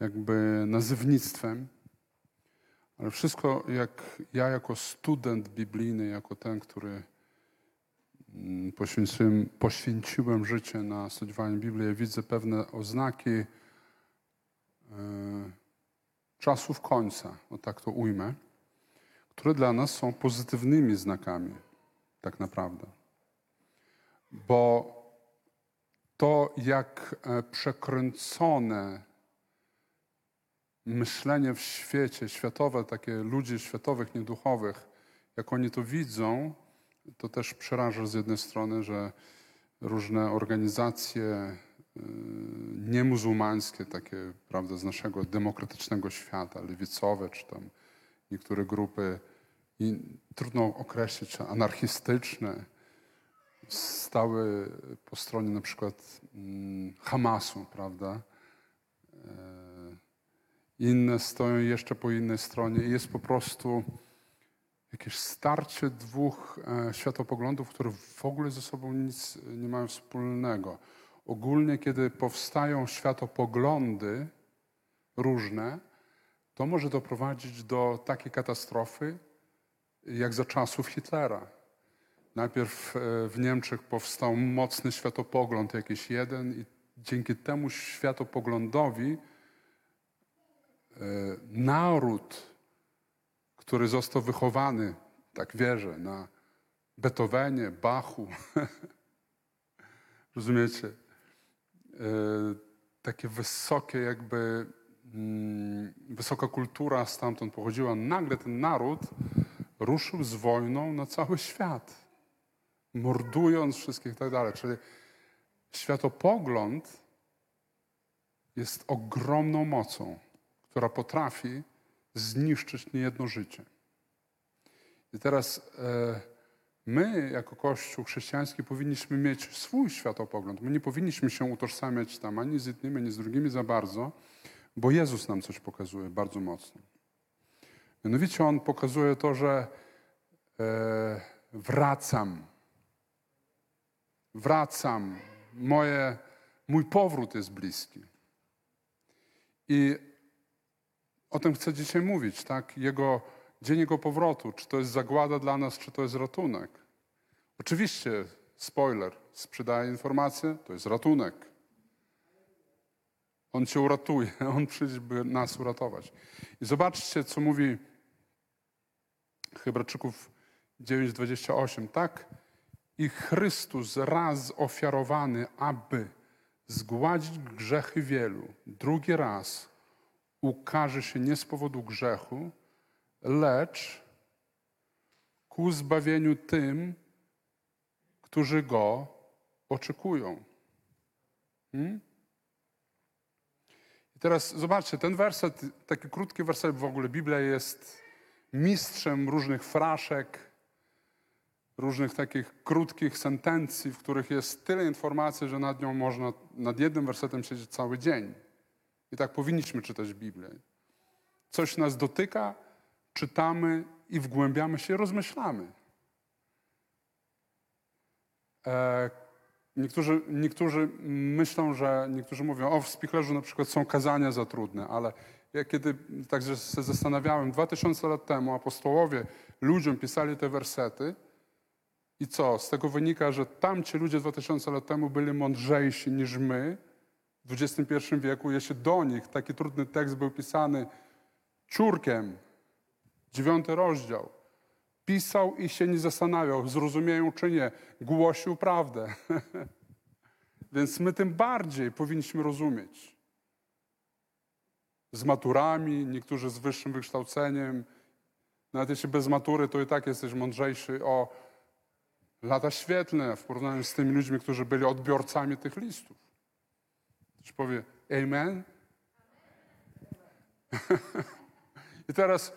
jakby nazywnictwem. Ale wszystko, jak ja jako student biblijny, jako ten, który poświęciłem, poświęciłem życie na studiowanie Biblii, ja widzę pewne oznaki e, czasów końca, o tak to ujmę, które dla nas są pozytywnymi znakami, tak naprawdę. Bo to, jak e, przekręcone myślenie w świecie, światowe, takie ludzi światowych, nieduchowych, jak oni to widzą, to też przeraża z jednej strony, że różne organizacje y, niemuzułmańskie, takie prawda, z naszego demokratycznego świata, lewicowe, czy tam niektóre grupy, i trudno określić, anarchistyczne, stały po stronie na przykład mm, Hamasu, prawda? E, inne stoją jeszcze po innej stronie. I jest po prostu jakieś starcie dwóch e, światopoglądów, które w ogóle ze sobą nic nie mają wspólnego. Ogólnie, kiedy powstają światopoglądy różne, to może doprowadzić do takiej katastrofy, jak za czasów Hitlera. Najpierw e, w Niemczech powstał mocny światopogląd, jakiś jeden, i dzięki temu światopoglądowi e, naród, który został wychowany, tak wierzę, na Beethovenie, Bachu, rozumiecie, e, takie wysokie jakby, mm, wysoka kultura stamtąd pochodziła. Nagle ten naród ruszył z wojną na cały świat, mordując wszystkich i tak dalej. Czyli światopogląd jest ogromną mocą, która potrafi zniszczyć niejedno życie. I teraz e, my, jako Kościół chrześcijański, powinniśmy mieć swój światopogląd. My nie powinniśmy się utożsamiać tam ani z jednymi, ani z drugimi za bardzo, bo Jezus nam coś pokazuje bardzo mocno. Mianowicie On pokazuje to, że e, wracam. Wracam. Moje, mój powrót jest bliski. I o tym chcę dzisiaj mówić, tak? Jego, dzień Jego powrotu. Czy to jest zagłada dla nas, czy to jest ratunek. Oczywiście, spoiler, sprzedaje informację, to jest ratunek. On cię uratuje, On przyjdzie, by nas uratować. I zobaczcie, co mówi Hebrajczyków 9:28. Tak i Chrystus raz ofiarowany, aby zgładzić grzechy wielu, drugi raz ukaże się nie z powodu grzechu, lecz ku zbawieniu tym, którzy go oczekują. Hmm? I teraz zobaczcie, ten werset, taki krótki werset, w ogóle Biblia jest mistrzem różnych fraszek, różnych takich krótkich sentencji, w których jest tyle informacji, że nad nią można, nad jednym wersetem siedzieć cały dzień. I tak powinniśmy czytać Biblię. Coś nas dotyka, czytamy i wgłębiamy się, rozmyślamy. E, niektórzy, niektórzy myślą, że niektórzy mówią, o w Spichlerzu na przykład są kazania za trudne, ale ja kiedy tak się zastanawiałem, dwa tysiące lat temu apostołowie ludziom pisali te wersety i co? Z tego wynika, że tamci ludzie dwa tysiące lat temu byli mądrzejsi niż my w XXI wieku, jeśli do nich taki trudny tekst był pisany ciurkiem, dziewiąty rozdział, pisał i się nie zastanawiał, zrozumieją czy nie, głosił prawdę. Więc my tym bardziej powinniśmy rozumieć. Z maturami, niektórzy z wyższym wykształceniem, nawet jeśli bez matury, to i tak jesteś mądrzejszy o lata świetlne w porównaniu z tymi ludźmi, którzy byli odbiorcami tych listów. Ktoś powie amen? I teraz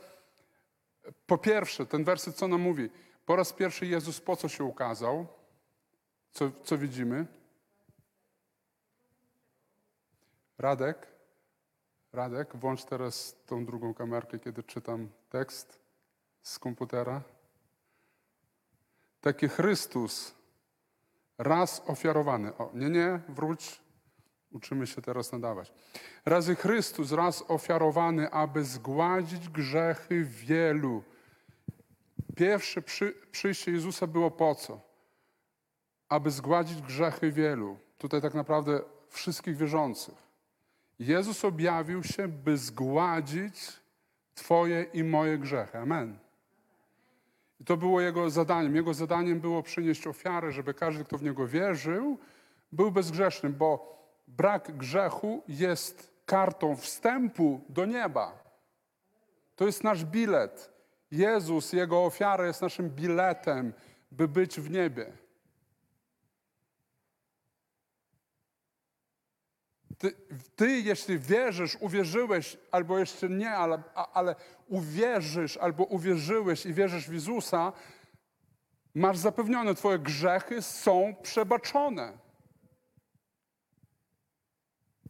po pierwsze, ten werset co nam mówi? Po raz pierwszy Jezus po co się ukazał? Co, co widzimy? Radek? Radek, włącz teraz tą drugą kamerkę, kiedy czytam tekst z komputera. Taki Chrystus raz ofiarowany. O, nie, nie, wróć. Uczymy się teraz nadawać. Razy Chrystus raz ofiarowany, aby zgładzić grzechy wielu. Pierwsze przy, przyjście Jezusa było po co? Aby zgładzić grzechy wielu. Tutaj tak naprawdę wszystkich wierzących. Jezus objawił się, by zgładzić Twoje i moje grzechy. Amen. I to było Jego zadaniem. Jego zadaniem było przynieść ofiarę, żeby każdy, kto w Niego wierzył, był bezgrzeszny, bo brak grzechu jest kartą wstępu do nieba. To jest nasz bilet. Jezus, Jego ofiara jest naszym biletem, by być w niebie. Ty, ty, jeśli wierzysz, uwierzyłeś, albo jeszcze nie, ale, ale uwierzysz, albo uwierzyłeś i wierzysz w Jezusa, masz zapewnione, Twoje grzechy są przebaczone.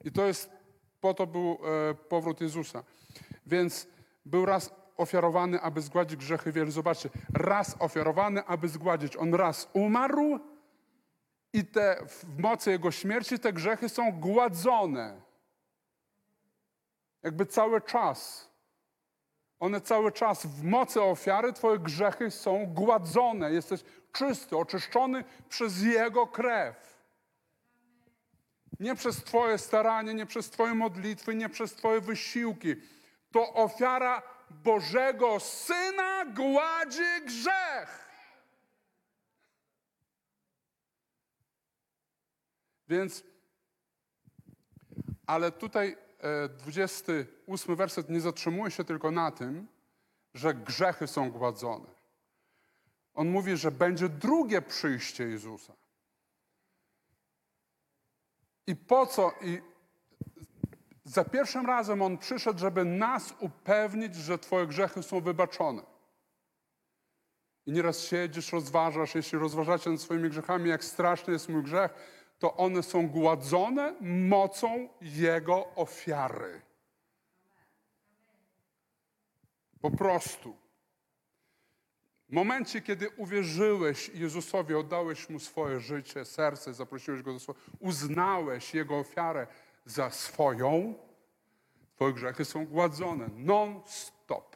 I to jest, po to był e, powrót Jezusa. Więc był raz ofiarowany, aby zgładzić grzechy wielu. Zobaczcie, raz ofiarowany, aby zgładzić. On raz umarł i te, w mocy Jego śmierci te grzechy są gładzone. Jakby cały czas. One cały czas w mocy ofiary Twoje grzechy są gładzone. Jesteś czysty, oczyszczony przez Jego krew. Nie przez Twoje staranie, nie przez Twoje modlitwy, nie przez Twoje wysiłki. To ofiara Bożego Syna gładzi grzech. Więc, ale tutaj e, 28 werset nie zatrzymuje się tylko na tym, że grzechy są gładzone. On mówi, że będzie drugie przyjście Jezusa. I po co? I za pierwszym razem On przyszedł, żeby nas upewnić, że Twoje grzechy są wybaczone. I nieraz siedzisz, rozważasz, jeśli rozważacie nad swoimi grzechami, jak straszny jest mój grzech, to one są gładzone mocą Jego ofiary. Po prostu. W momencie, kiedy uwierzyłeś Jezusowi, oddałeś Mu swoje życie, serce, zaprosiłeś Go do swojego, uznałeś Jego ofiarę za swoją, Twoje grzechy są gładzone non-stop.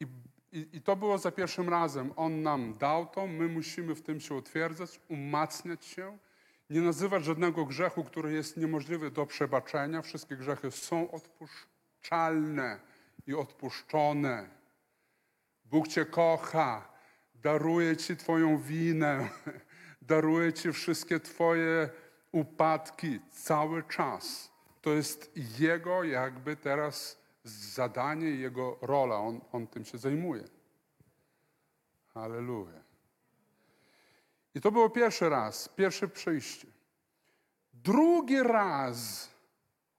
I, i, I to było za pierwszym razem. On nam dał to, my musimy w tym się utwierdzać, umacniać się, nie nazywać żadnego grzechu, który jest niemożliwy do przebaczenia. Wszystkie grzechy są odpuszczalne i odpuszczone. Bóg Cię kocha, daruje Ci Twoją winę, daruje Ci wszystkie Twoje upadki cały czas. To jest Jego jakby teraz zadanie, Jego rola. On, on tym się zajmuje. Halleluja. I to było pierwszy raz, pierwsze przyjście. Drugi raz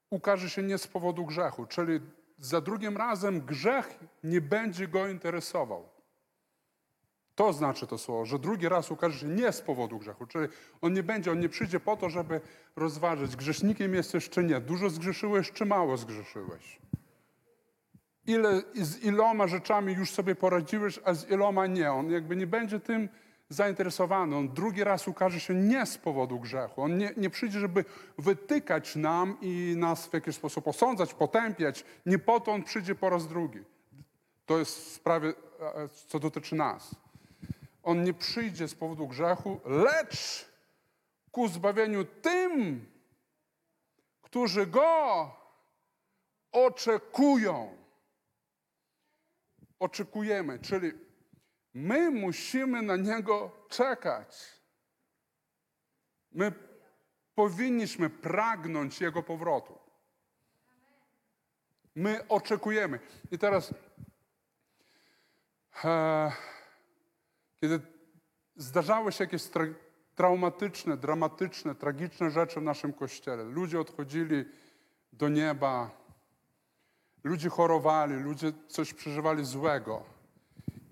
ukaże się nie z powodu grzechu, czyli za drugim razem grzech nie będzie go interesował. To znaczy to słowo, że drugi raz ukaże się nie z powodu grzechu, czyli on nie będzie, on nie przyjdzie po to, żeby rozważyć, grzesznikiem jesteś czy nie, dużo zgrzeszyłeś czy mało zgrzeszyłeś. Ile, z iloma rzeczami już sobie poradziłeś, a z iloma nie. On jakby nie będzie tym zainteresowany. On drugi raz ukaże się nie z powodu grzechu. On nie, nie przyjdzie, żeby wytykać nam i nas w jakiś sposób osądzać, potępiać. Nie po to on przyjdzie po raz drugi. To jest w sprawie, e, co dotyczy nas. On nie przyjdzie z powodu grzechu, lecz ku zbawieniu tym, którzy go oczekują. Oczekujemy, czyli My musimy na Niego czekać. My powinniśmy pragnąć Jego powrotu. My oczekujemy. I teraz, e, kiedy zdarzały się jakieś tra traumatyczne, dramatyczne, tragiczne rzeczy w naszym kościele, ludzie odchodzili do nieba, ludzie chorowali, ludzie coś przeżywali złego.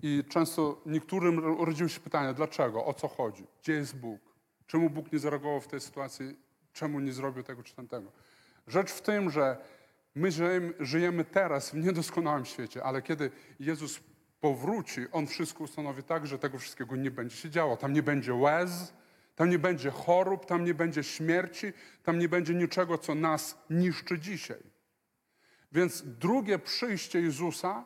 I często niektórym rodziły się pytania, dlaczego, o co chodzi, gdzie jest Bóg, czemu Bóg nie zareagował w tej sytuacji, czemu nie zrobił tego czy tamtego. Rzecz w tym, że my żyjemy, żyjemy teraz w niedoskonałym świecie, ale kiedy Jezus powróci, On wszystko ustanowi tak, że tego wszystkiego nie będzie się działo. Tam nie będzie łez, tam nie będzie chorób, tam nie będzie śmierci, tam nie będzie niczego, co nas niszczy dzisiaj. Więc drugie przyjście Jezusa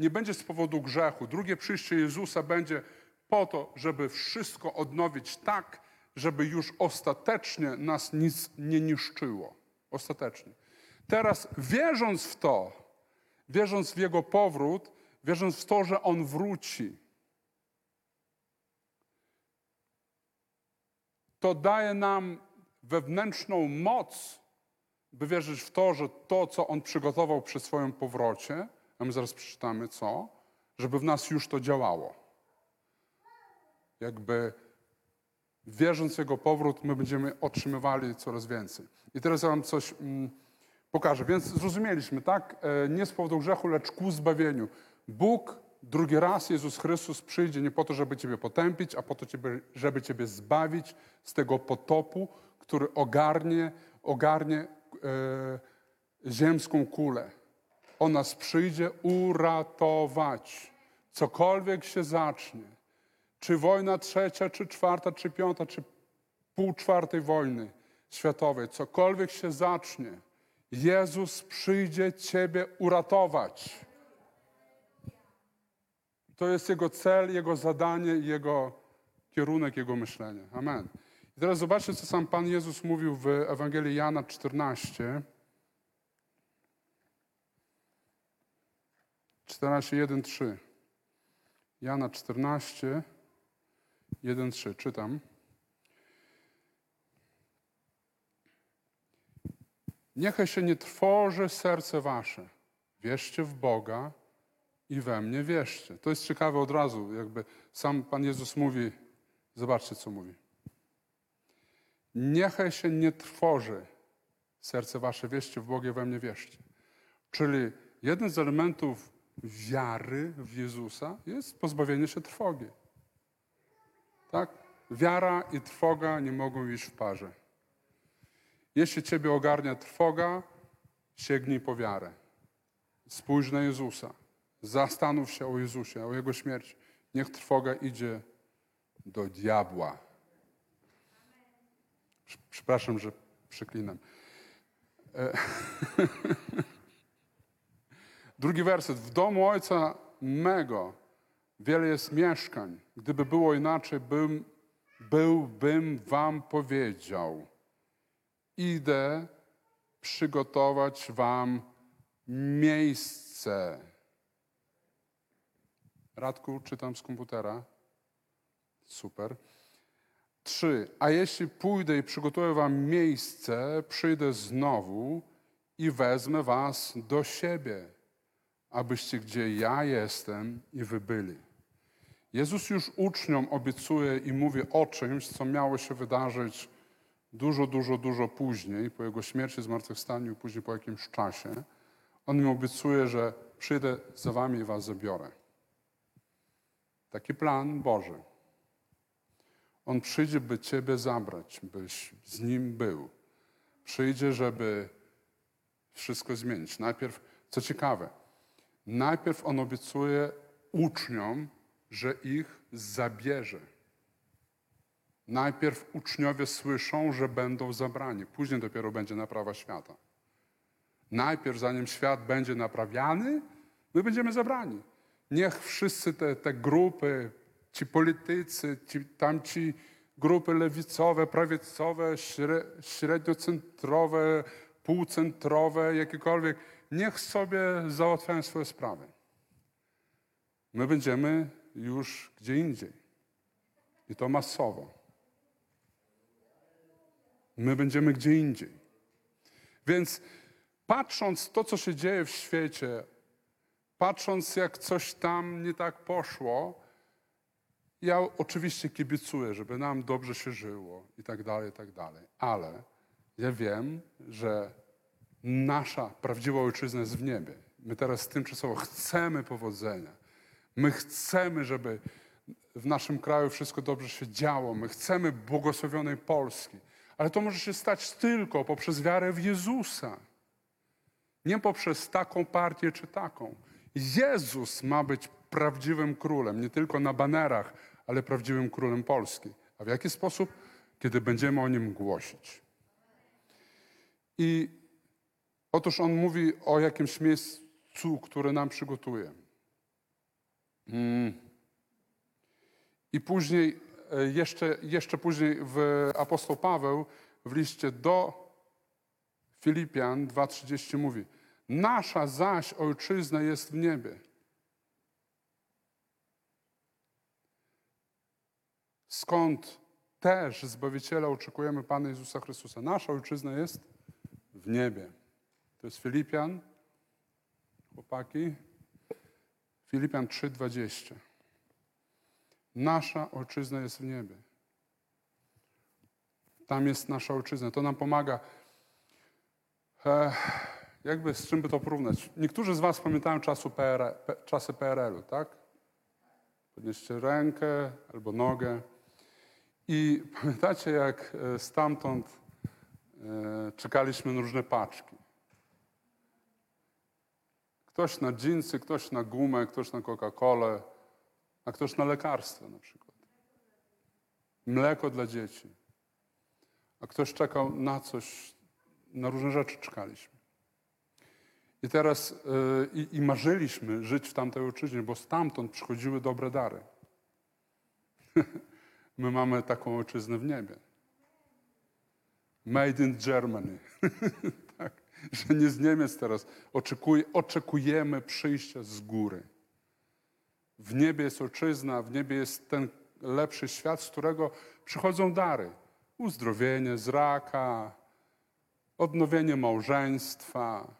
nie będzie z powodu grzechu. Drugie przyjście Jezusa będzie po to, żeby wszystko odnowić tak, żeby już ostatecznie nas nic nie niszczyło. Ostatecznie. Teraz wierząc w to, wierząc w Jego powrót, wierząc w to, że On wróci, to daje nam wewnętrzną moc, by wierzyć w to, że to, co On przygotował przy swoim powrocie, a my zaraz przeczytamy co, żeby w nas już to działało. Jakby wierząc w Jego powrót, my będziemy otrzymywali coraz więcej. I teraz ja wam coś mm, pokażę. Więc zrozumieliśmy, tak? E, nie z powodu grzechu, lecz ku zbawieniu. Bóg drugi raz, Jezus Chrystus przyjdzie nie po to, żeby Ciebie potępić, a po to, żeby Ciebie zbawić z tego potopu, który ogarnie, ogarnie e, ziemską kulę. On nas przyjdzie uratować. Cokolwiek się zacznie, czy wojna trzecia, czy czwarta, czy piąta, czy pół czwartej wojny światowej, cokolwiek się zacznie, Jezus przyjdzie Ciebie uratować. To jest Jego cel, Jego zadanie, Jego kierunek, Jego myślenie. Amen. I teraz zobaczcie, co sam Pan Jezus mówił w Ewangelii Jana 14. 14, 1, 3. Jana 14, 1, 3. Czytam. Niechaj się nie trwoży serce wasze. Wierzcie w Boga i we mnie wierzcie. To jest ciekawe od razu, jakby sam Pan Jezus mówi, zobaczcie co mówi. Niechaj się nie trwoży serce wasze, wierzcie w Boga i we mnie wierzcie. Czyli jeden z elementów wiary w Jezusa jest pozbawienie się trwogi. Tak? Wiara i trwoga nie mogą iść w parze. Jeśli Ciebie ogarnia trwoga, sięgnij po wiarę. Spójrz na Jezusa. Zastanów się o Jezusie, o Jego śmierci. Niech trwoga idzie do diabła. Prz- Przepraszam, że przeklinam. E, Drugi werset. W domu ojca mego wiele jest mieszkań. Gdyby było inaczej, bym, byłbym wam powiedział. Idę przygotować wam miejsce. Radku, czytam z komputera. Super. Trzy. A jeśli pójdę i przygotuję wam miejsce, przyjdę znowu i wezmę was do siebie, abyście gdzie ja jestem i wy byli. Jezus już uczniom obiecuje i mówi o czymś, co miało się wydarzyć dużo, dużo, dużo później, po Jego śmierci, zmartwychwstaniu, później po jakimś czasie. On im obiecuje, że przyjdę za wami i was zabiorę. Taki plan Boży. On przyjdzie, by Ciebie zabrać, byś z Nim był. Przyjdzie, żeby wszystko zmienić. Najpierw, co ciekawe, najpierw On obiecuje uczniom, że ich zabierze. Najpierw uczniowie słyszą, że będą zabrani, później dopiero będzie naprawa świata. Najpierw, zanim świat będzie naprawiany, my będziemy zabrani. Niech wszyscy te, te grupy, ci politycy, ci, tamci grupy lewicowe, prawicowe, śre, średniocentrowe, półcentrowe, jakiekolwiek, niech sobie załatwiają swoje sprawy. My będziemy już gdzie indziej. I to masowo. My będziemy gdzie indziej. Więc patrząc to, co się dzieje w świecie, patrząc jak coś tam nie tak poszło, ja oczywiście kibicuję, żeby nam dobrze się żyło i tak dalej, i tak dalej. Ale ja wiem, że nasza prawdziwa ojczyzna jest w niebie. My teraz tymczasowo chcemy powodzenia. My chcemy, żeby w naszym kraju wszystko dobrze się działo. My chcemy błogosławionej Polski. Ale to może się stać tylko poprzez wiarę w Jezusa. Nie poprzez taką partię czy taką. Jezus ma być prawdziwym królem, nie tylko na banerach, ale prawdziwym królem Polski. A w jaki sposób? Kiedy będziemy o nim głosić. I otóż on mówi o jakimś miejscu, które nam przygotuje. Mm. I później, e, jeszcze, jeszcze później w apostoł Paweł w liście do Filipian 2,30 mówi Nasza zaś ojczyzna jest w niebie. Skąd też Zbawiciela oczekujemy Pana Jezusa Chrystusa. Nasza ojczyzna jest w niebie. To jest Filipian, chłopaki, Filipian 3,20. Nasza ojczyzna jest w niebie. Tam jest nasza ojczyzna. To nam pomaga. E, jakby z czym by to porównać? Niektórzy z Was pamiętają czasu PRL, P, czasy PRL-u, tak? Podnieście rękę albo nogę. I pamiętacie, jak e, stamtąd e, czekaliśmy na różne paczki. Ktoś na dżinsy, ktoś na gumę, ktoś na Coca-Colę, a ktoś na lekarstwa na przykład. Mleko dla dzieci. A ktoś czekał na coś, na różne rzeczy czekaliśmy. I teraz yy, i marzyliśmy żyć w tamtej ojczyźnie, bo stamtąd przychodziły dobre dary. My mamy taką ojczyznę w niebie. Made in Germany. że nie z Niemiec teraz. Oczekuj, oczekujemy przyjścia z góry. W niebie jest ojczyzna, w niebie jest ten lepszy świat, z którego przychodzą dary. Uzdrowienie z raka, odnowienie małżeństwa,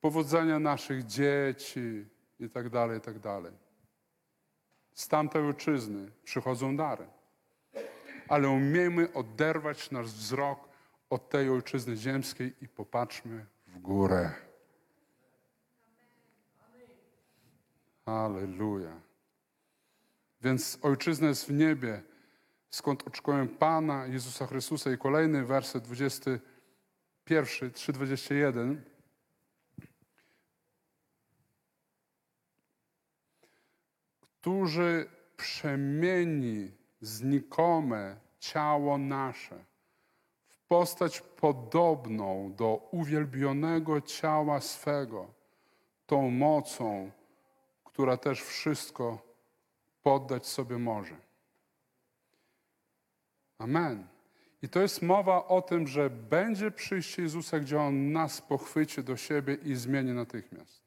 powodzenia naszych dzieci i tak dalej, i tak dalej. Z tamtej ojczyzny przychodzą dary. Ale umiejmy oderwać nasz wzrok od tej ojczyzny ziemskiej i popatrzmy w górę. Aleluja. Więc ojczyzna jest w niebie, skąd oczekujemy Pana Jezusa Chrystusa. I kolejny werset 21, 3,21. Którzy przemieni znikome ciało nasze postać podobną do uwielbionego ciała swego, tą mocą, która też wszystko poddać sobie może. Amen. I to jest mowa o tym, że będzie przyjście Jezusa, gdzie On nas pochwyci do siebie i zmieni natychmiast.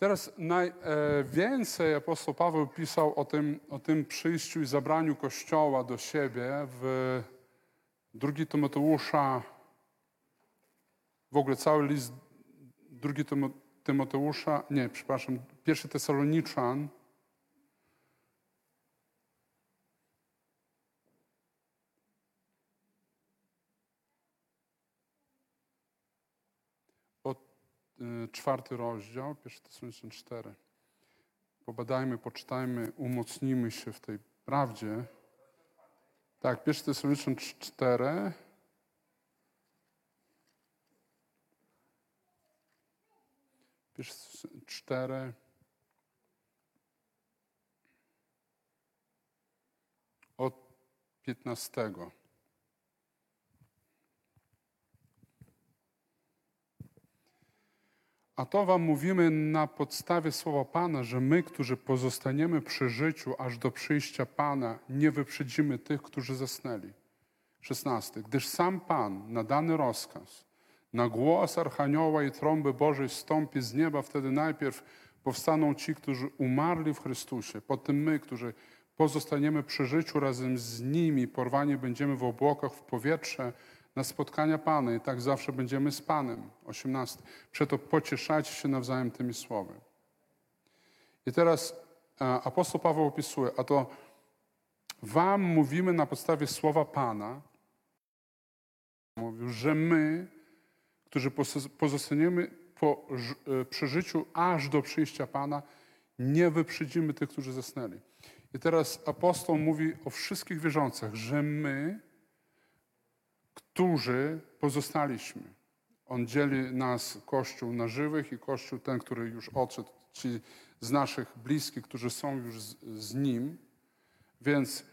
Teraz najwięcej apostoł Paweł pisał o tym, o tym przyjściu i zabraniu Kościoła do siebie w drugi Tymoteusza, w ogóle cały list drugi Tymo- Tymoteusza, nie, przepraszam, pierwszy Tesaloniczan, czwarty rozdział, pierwszy Tesaloniczan 4. Pobadajmy, poczytajmy, umocnimy się w tej prawdzie. Tak, pierwszy Tesaloniczan 4. Pierwszy 4. Od 15. A to wam mówimy na podstawie słowa Pana, że my, którzy pozostaniemy przy życiu aż do przyjścia Pana, nie wyprzedzimy tych, którzy zasnęli. 16. Gdyż sam Pan na dany rozkaz, na głos Archanioła i trąby Bożej stąpi z nieba, wtedy najpierw powstaną ci, którzy umarli w Chrystusie, potem my, którzy pozostaniemy przy życiu razem z nimi, porwani będziemy w obłokach w powietrze, na spotkania Pana i tak zawsze będziemy z Panem. 18. Przeto pocieszajcie się nawzajem tymi słowy. I teraz e, apostoł Paweł opisuje, a to wam mówimy na podstawie słowa Pana, mówił, że my, którzy pozostaniemy po e, przy życiu aż do przyjścia Pana, nie wyprzedzimy tych, którzy zasnęli. I teraz apostoł mówi o wszystkich wierzących, że my, którzy pozostaliśmy. On dzieli nas, Kościół, na żywych i Kościół ten, który już odszedł, ci z naszych bliskich, którzy są już z, z Nim. Więc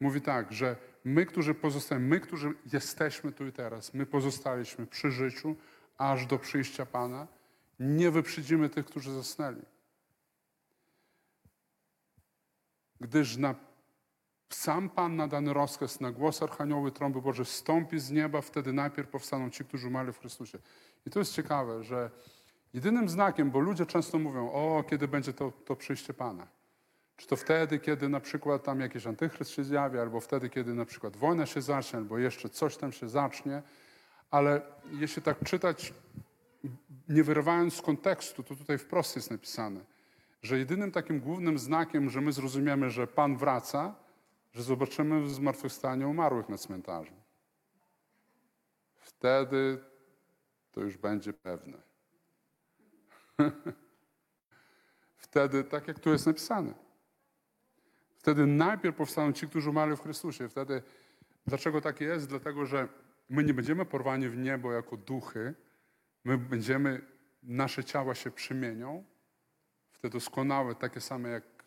mówi tak, że my, którzy pozostajemy, my, którzy jesteśmy tu i teraz, my pozostaliśmy przy życiu, aż do przyjścia Pana, nie wyprzedzimy tych, którzy zasnęli. Gdyż na sam Pan na dany rozkaz, na głos Archanioły trąby Boże stąpi z nieba, wtedy najpierw powstaną ci, którzy umarli w Chrystusie. I to jest ciekawe, że jedynym znakiem, bo ludzie często mówią, o, kiedy będzie to, to przyjście Pana. Czy to wtedy, kiedy na przykład tam jakiś antychryst się zjawi, albo wtedy, kiedy na przykład wojna się zacznie, albo jeszcze coś tam się zacznie. Ale jeśli tak czytać, nie wyrywając z kontekstu, to tutaj wprost jest napisane, że jedynym takim głównym znakiem, że my zrozumiemy, że Pan wraca, że zobaczymy zmartwychwstanie umarłych na cmentarzu. Wtedy to już będzie pewne. Wtedy, tak jak tu jest napisane, Wtedy najpierw powstaną ci, którzy umarli w Chrystusie. Wtedy, dlaczego tak jest? Dlatego, że my nie będziemy porwani w niebo jako duchy, my będziemy, nasze ciała się przemienią w te doskonałe, takie same jak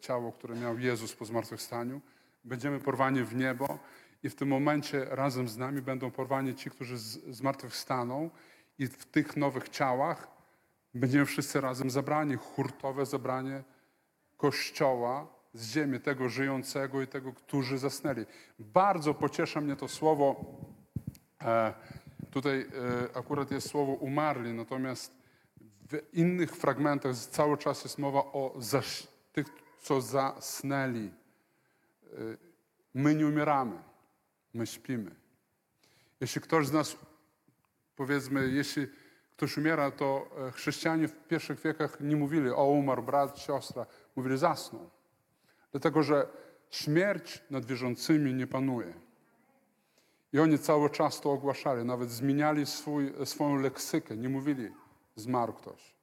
ciało, które miał Jezus po zmartwychwstaniu. Będziemy porwani w niebo i w tym momencie razem z nami będą porwani ci, którzy zmartwychwstaną i w tych nowych ciałach będziemy wszyscy razem zabrani, hurtowe zabranie Kościoła z ziemi, tego żyjącego i tego, którzy zasnęli. Bardzo pociesza mnie to słowo, e, tutaj e, akurat jest słowo umarli, natomiast w innych fragmentach cały czas jest mowa o zaś, tych, co zasnęli. E, my nie umieramy, my śpimy. Jeśli ktoś z nas, powiedzmy, jeśli ktoś umiera, to e, chrześcijanie w pierwszych wiekach nie mówili, o umarł brat, siostra, mówili zasnął. Dlatego, że śmierć nad wierzącymi nie panuje. I oni cały czas to ogłaszali, nawet zmieniali swój, swoją leksykę, nie mówili, zmarł ktoś.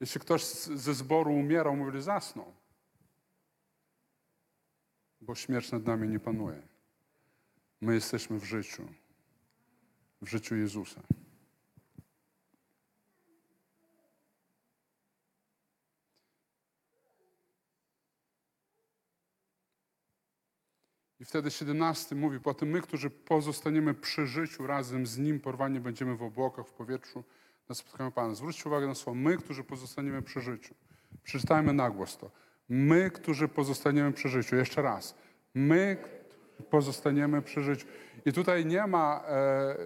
Jeśli ktoś ze zboru umierał, mówili, zasnął. Bo śmierć nad nami nie panuje. My jesteśmy w życiu, w życiu Jezusa. I wtedy 17 mówi, potem my, którzy pozostaniemy przy życiu razem z Nim, porwani będziemy w obłokach, w powietrzu na spotkaniu Pana. Zwróćcie uwagę na słowo, my, którzy pozostaniemy przy życiu. Przeczytajmy na głos to. My, którzy pozostaniemy przy życiu. Jeszcze raz. My pozostaniemy przy życiu. I tutaj nie ma, e, e,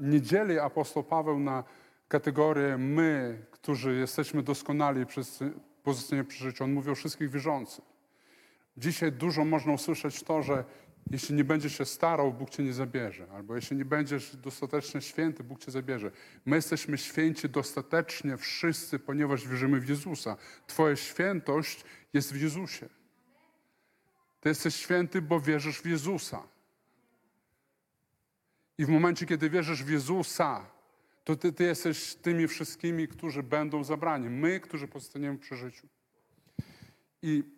nie dzieli apostoł Paweł na kategorię my, którzy jesteśmy doskonali, przez pozostaniemy przy życiu. On mówi o wszystkich wierzących. Dzisiaj dużo można usłyszeć to, że jeśli nie będziesz się starał, Bóg cię nie zabierze. Albo jeśli nie będziesz dostatecznie święty, Bóg cię zabierze. My jesteśmy święci dostatecznie wszyscy, ponieważ wierzymy w Jezusa. Twoja świętość jest w Jezusie. Ty jesteś święty, bo wierzysz w Jezusa. I w momencie, kiedy wierzysz w Jezusa, to ty, ty jesteś tymi wszystkimi, którzy będą zabrani. My, którzy pozostaniemy przy życiu. I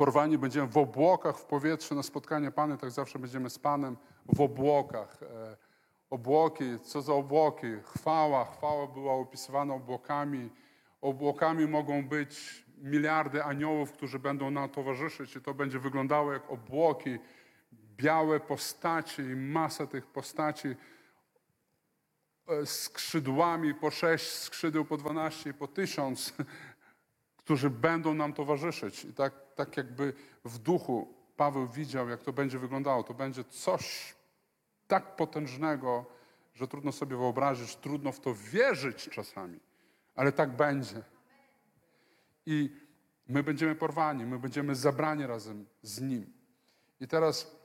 porwani będziemy w obłokach w powietrze na spotkanie Pana, tak zawsze będziemy z Panem w obłokach. E, obłoki, co za obłoki? Chwała, chwała była opisywana obłokami. Obłokami mogą być miliardy aniołów, którzy będą nam towarzyszyć i to będzie wyglądało jak obłoki, białe postaci i masa tych postaci e, skrzydłami po sześć skrzydeł, po dwanaście po tysiąc którzy będą nam towarzyszyć. I tak, tak jakby w duchu Paweł widział, jak to będzie wyglądało. To będzie coś tak potężnego, że trudno sobie wyobrazić, trudno w to wierzyć czasami, ale tak będzie. I my będziemy porwani, my będziemy zabrani razem z Nim. I teraz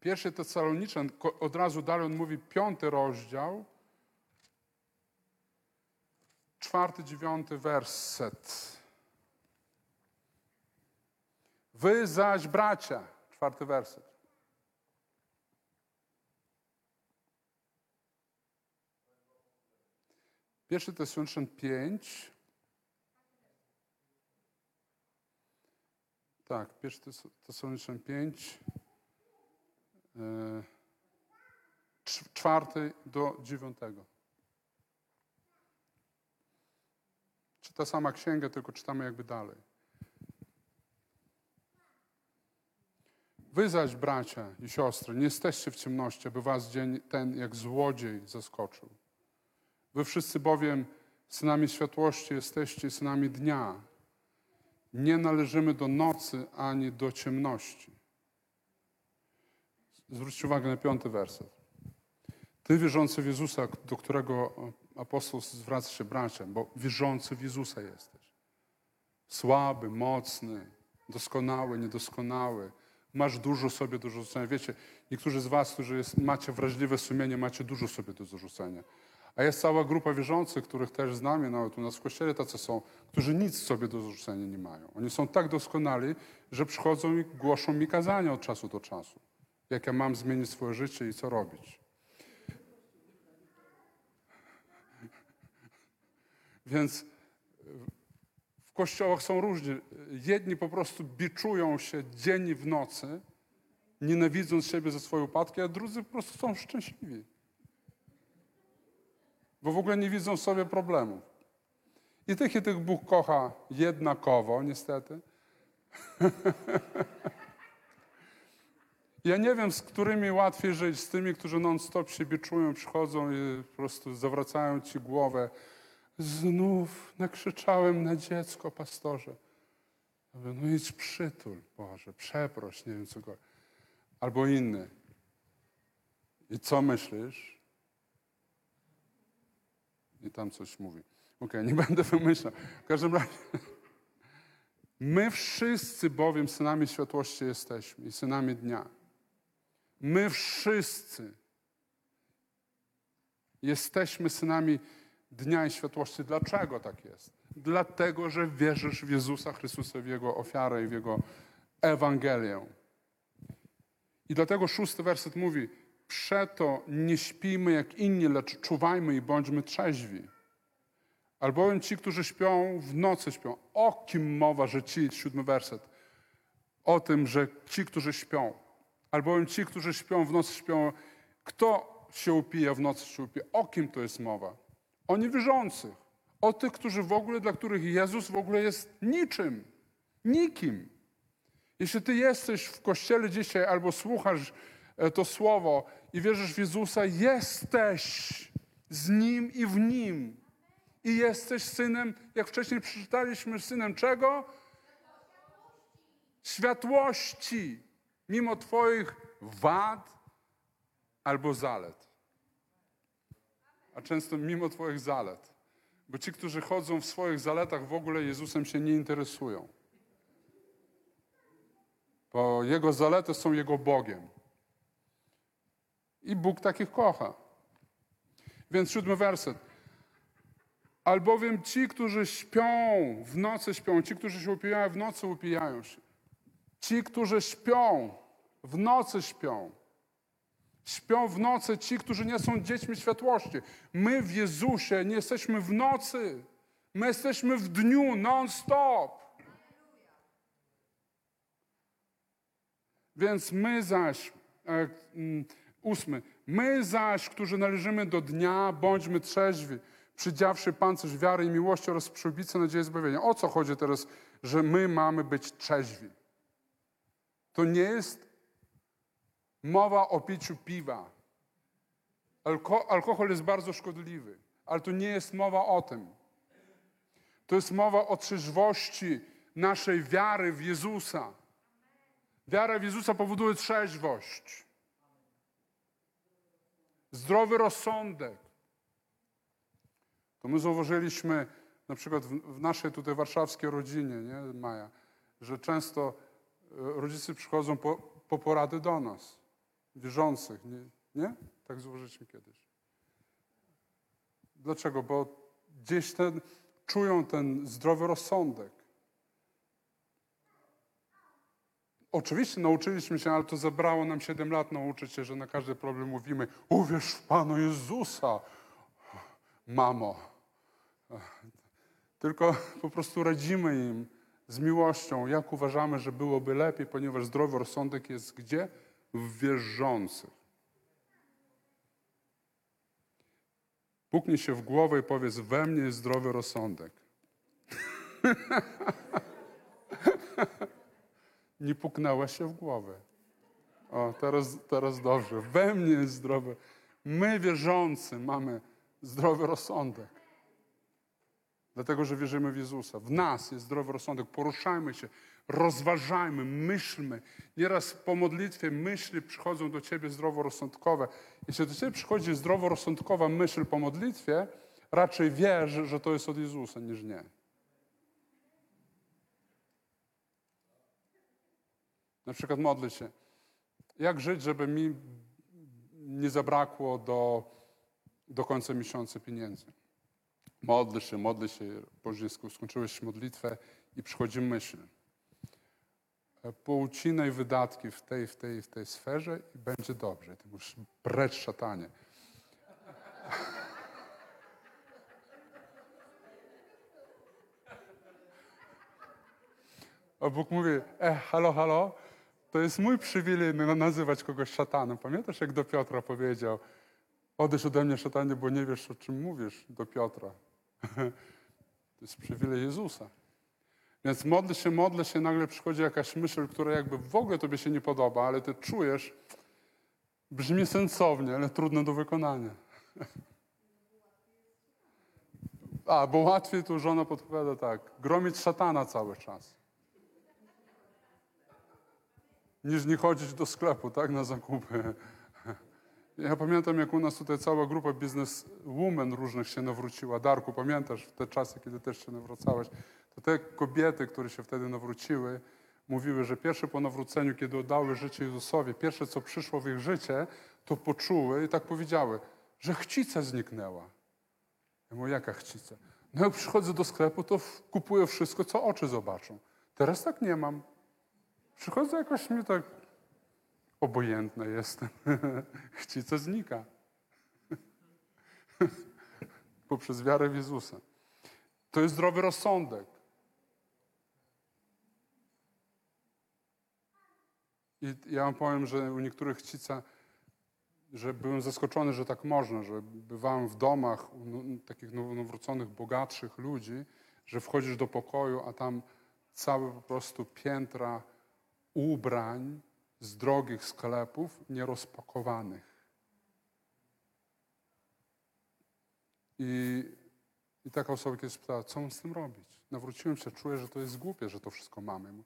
Pierwszy Tesaloniczan, od razu dalej on mówi, piąty rozdział, czwarty, dziewiąty werset. Wy zaś, bracia, czwarty werset. Pierwszy Tesaloniczan 5. Tak, pierwszy Tesaloniczan 5. e, cz- czwarty do dziewiątego. Ta sama księga, tylko czytamy jakby dalej. Wy zaś, bracia i siostry, nie jesteście w ciemności, aby was dzień ten jak złodziej zaskoczył. Wy wszyscy bowiem synami światłości jesteście, synami dnia. Nie należymy do nocy ani do ciemności. Zwróćcie uwagę na piąty werset. Ty wierzący w Jezusa, do którego apostoł zwraca się bracia, bo wierzący w Jezusa jesteś. Słaby, mocny, doskonały, niedoskonały. Masz dużo sobie do zarzucenia. Wiecie, niektórzy z was, którzy jest, macie wrażliwe sumienie, macie dużo sobie do zarzucenia. A jest cała grupa wierzących, których też znamy, nawet u nas w kościele tacy są, którzy nic sobie do zarzucenia nie mają. Oni są tak doskonali, że przychodzą i głoszą mi kazania od czasu do czasu. Jak ja mam zmienić swoje życie i co robić. Więc w kościołach są różni. Jedni po prostu biczują się dzień w nocy, nienawidząc siebie za swoje upadki, a drudzy po prostu są szczęśliwi. Bo w ogóle nie widzą w sobie problemów. I tych i tych Bóg kocha jednakowo, niestety. Ja nie wiem, z którymi łatwiej żyć, z tymi, którzy non-stop się biczują, przychodzą i po prostu zawracają ci głowę. Znów nakrzyczałem na dziecko, pastorze. No idź przytul, Boże, przeproś, nie wiem co go. Albo inny. I co myślisz? I tam coś mówi. Okej, nie będę wymyślał. W każdym razie, my wszyscy bowiem synami światłości jesteśmy i synami dnia. My wszyscy jesteśmy synami dnia i światłości. Dlaczego tak jest? Dlatego, że wierzysz w Jezusa Chrystusa, w Jego ofiarę i w Jego Ewangelię. I dlatego szósty werset mówi, przeto nie śpijmy jak inni, lecz czuwajmy i bądźmy trzeźwi. Albowiem ci, którzy śpią, w nocy śpią. O kim mowa, że ci, siódmy werset, o tym, że ci, którzy śpią. Albowiem ci, którzy śpią, w nocy śpią. Kto się upija, w nocy się upija? O kim to jest mowa? O niewierzących. O tych, którzy w ogóle, dla których Jezus w ogóle jest niczym. Nikim. Jeśli ty jesteś w kościele dzisiaj albo słuchasz e, to słowo i wierzysz w Jezusa, jesteś z Nim i w Nim. I jesteś synem, jak wcześniej przeczytaliśmy, synem czego? Światłości. Mimo Twoich wad albo zalet. A często mimo Twoich zalet. Bo ci, którzy chodzą w swoich zaletach, w ogóle Jezusem się nie interesują. Bo Jego zalety są Jego Bogiem. I Bóg takich kocha. Więc siódmy werset. Albowiem ci, którzy śpią, w nocy śpią, ci, którzy się upijają, w nocy upijają się. Ci, którzy śpią, w nocy śpią. Śpią w nocy ci, którzy nie są dziećmi światłości. My w Jezusie nie jesteśmy w nocy. My jesteśmy w dniu non-stop. Więc my zaś, e, mm, ósmy, my zaś, którzy należymy do dnia, bądźmy trzeźwi, przydziawszy pancerz wiary i miłości oraz przyłbicę nadziei zbawienia. O co chodzi teraz, że my mamy być trzeźwi? To nie jest mowa o piciu piwa. Alko alkohol jest bardzo szkodliwy, ale to nie jest mowa o tym. To jest mowa o trzeźwości naszej wiary w Jezusa. Wiara w Jezusa powoduje trzeźwość. Zdrowy rozsądek. To my zauważyliśmy na przykład w, w naszej tutaj warszawskiej rodzinie, nie, Maja, że często e, rodzice przychodzą po, po porady do nas, wierzących, nie? nie? Tak zauważyliśmy kiedyś. Dlaczego? Bo gdzieś ten, czują ten zdrowy rozsądek. Oczywiście nauczyliśmy się, ale to zabrało nam 7 lat nauczyć się, że na każdy problem mówimy uwierz w Panu Jezusa, mamo. Tylko po prostu radzimy im z miłością, jak uważamy, że byłoby lepiej, ponieważ zdrowy rozsądek jest gdzie? W wierzących. Puknij się w głowę i powiedz, we mnie jest zdrowy rozsądek. Nie puknęłaś się w głowę. O, teraz, teraz dobrze. We mnie jest zdrowy. My wierzący mamy zdrowy rozsądek. Dlatego, że wierzymy w Jezusa. W nas jest zdrowy rozsądek. Poruszajmy się, rozważajmy, myślmy. Nieraz po modlitwie myśli przychodzą do ciebie zdroworozsądkowe. Jeśli do ciebie przychodzi zdroworozsądkowa myśl po modlitwie, raczej wiesz, że to jest od Jezusa, niż nie. Na przykład modlę się. Jak żyć, żeby mi nie zabrakło do, do końca miesiąca pieniędzy? Modlę się, modlę się, później skończyłeś modlitwę i przychodzi myśl poucinaj wydatki w tej, w tej, w tej sferze i będzie dobrze. Ty musisz precz szatanie. A Bóg mówi, e, halo, halo, to jest mój przywilej nazywać kogoś szatanem. Pamiętasz, jak do Piotra powiedział, odejść ode mnie szatanie, bo nie wiesz, o czym mówisz do Piotra. to jest przywilej Jezusa. Więc modlę się, modlę się, nagle przychodzi jakaś myśl, która jakby w ogóle tobie się nie podoba, ale ty czujesz, brzmi sensownie, ale trudne do wykonania. A, bo łatwiej tu żona podpowiada tak, gromić szatana cały czas. Niż nie chodzić do sklepu, tak, na zakupy. Ja pamiętam, jak u nas tutaj cała grupa bizneswoman różnych się nawróciła. Darku, pamiętasz te czasy, kiedy też się nawracałeś? To te kobiety, które się wtedy nawróciły, mówiły, że pierwsze po nawróceniu, kiedy oddały życie Jezusowi, pierwsze, co przyszło w ich życie, to poczuły i tak powiedziały, że chcica zniknęła. Ja mówię, jaka chcica? No jak przychodzę do sklepu, to kupuję wszystko, co oczy zobaczą. Teraz tak nie mam. Przychodzę jakoś mi tak obojętny jestem. Chcica znika. Poprzez wiarę w Jezusa. To jest zdrowy rozsądek. I ja wam powiem, że u niektórych chcica, że byłem zaskoczony, że tak można, że bywałem w domach u no, takich nowowróconych, bogatszych ludzi, że wchodzisz do pokoju, a tam całe po prostu piętra ubrań z drogich sklepów nierozpakowanych. I, I taka osoba kiedyś pytała, co mam z tym robić? Nawróciłem się, czuję, że to jest głupie, że to wszystko mamy.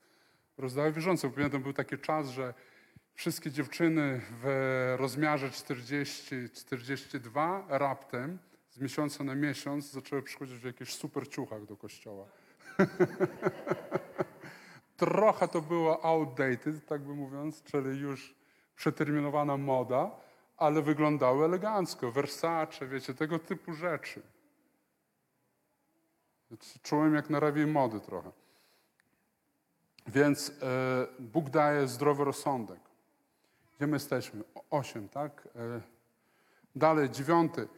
Rozdałem wierzącym. Pamiętam, był taki czas, że wszystkie dziewczyny w rozmiarze 40-42 raptem z miesiąca na miesiąc zaczęły przychodzić w jakichś super ciuchach do kościoła. Trochę to było outdated, tak by mówiąc, czyli już przeterminowana moda, ale wyglądały elegancko. Versace, wiecie, tego typu rzeczy. Czułem jak na rewie mody trochę. Więc e, Bóg daje zdrowy rozsądek. Gdzie my jesteśmy? Osiem, tak? E, dalej, dziewiąty.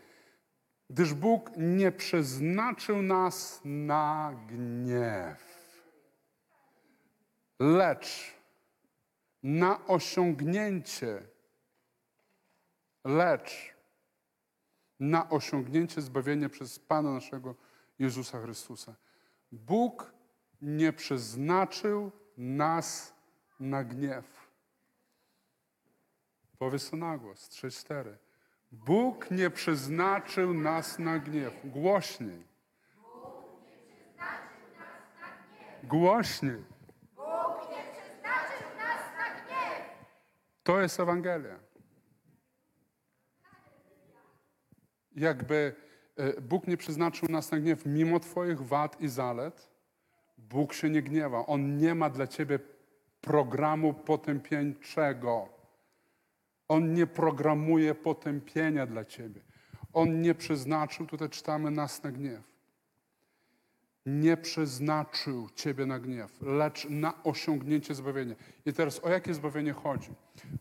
Gdyż Bóg nie przeznaczył nas na gniew, lecz na osiągnięcie, lecz na osiągnięcie zbawienia przez Pana naszego Jezusa Chrystusa. Bóg nie przeznaczył nas na gniew. Powiedz to na głos, trzy, cztery. Bóg nie przeznaczył nas na gniew. Głośniej. Głośniej. To jest Ewangelia. Jakby e, Bóg nie przeznaczył nas na gniew mimo Twoich wad i zalet, Bóg się nie gniewa. On nie ma dla ciebie programu potępieńczego. On nie programuje potępienia dla ciebie. On nie przeznaczył, tutaj czytamy, nas na gniew. Nie przeznaczył ciebie na gniew, lecz na osiągnięcie zbawienia. I teraz o jakie zbawienie chodzi?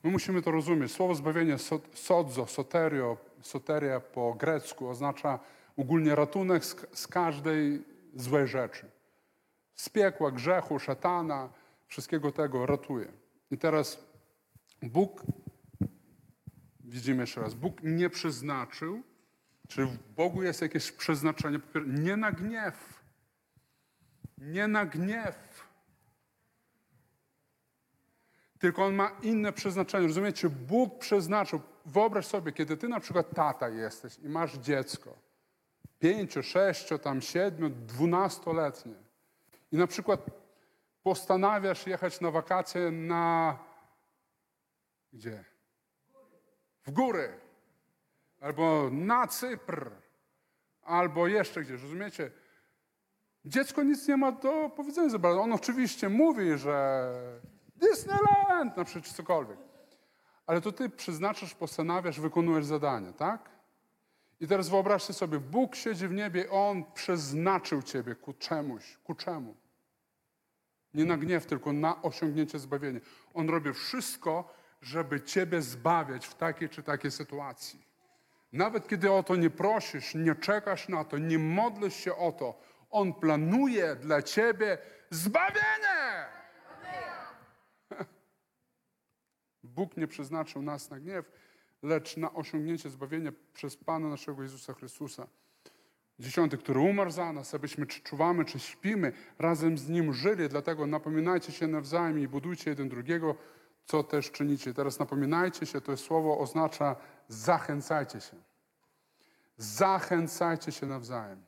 My musimy to rozumieć. Słowo zbawienie, so- sodzo, soterio, soteria po grecku oznacza ogólnie ratunek z, z każdej złej rzeczy z piekła, grzechu, szatana, wszystkiego tego ratuje. I teraz Bóg, widzimy jeszcze raz, Bóg nie przeznaczył, czy w Bogu jest jakieś przeznaczenie, nie na gniew. Nie na gniew. Tylko on ma inne przeznaczenie. Rozumiecie? Bóg przeznaczył. Wyobraź sobie, kiedy ty na przykład tata jesteś i masz dziecko, pięcio, sześcio, tam siedmiu, dwunastoletnie. I na przykład postanawiasz jechać na wakacje na. Gdzie? W góry. Albo na Cypr. Albo jeszcze gdzieś, rozumiecie? Dziecko nic nie ma do powiedzenia za bardzo. On oczywiście mówi, że Disneyland, na przykład czy cokolwiek. Ale to ty przeznaczasz, postanawiasz, wykonujesz zadanie, tak? I teraz wyobraźcie sobie, Bóg siedzi w niebie, On przeznaczył ciebie ku czemuś, ku czemu? Nie na gniew, tylko na osiągnięcie zbawienia. On robi wszystko, żeby Ciebie zbawiać w takiej czy takiej sytuacji. Nawet kiedy o to nie prosisz, nie czekasz na to, nie modlisz się o to, On planuje dla Ciebie zbawienie. Bóg nie przeznaczył nas na gniew, lecz na osiągnięcie zbawienia przez Pana naszego Jezusa Chrystusa. Dziesiąty, który umarł za nas, abyśmy czy czuwamy, czy śpimy, razem z Nim żyli. Dlatego napominajcie się nawzajem i budujcie jeden drugiego, co też czynicie. Teraz napominajcie się, to słowo oznacza zachęcajcie się. Zachęcajcie się nawzajem.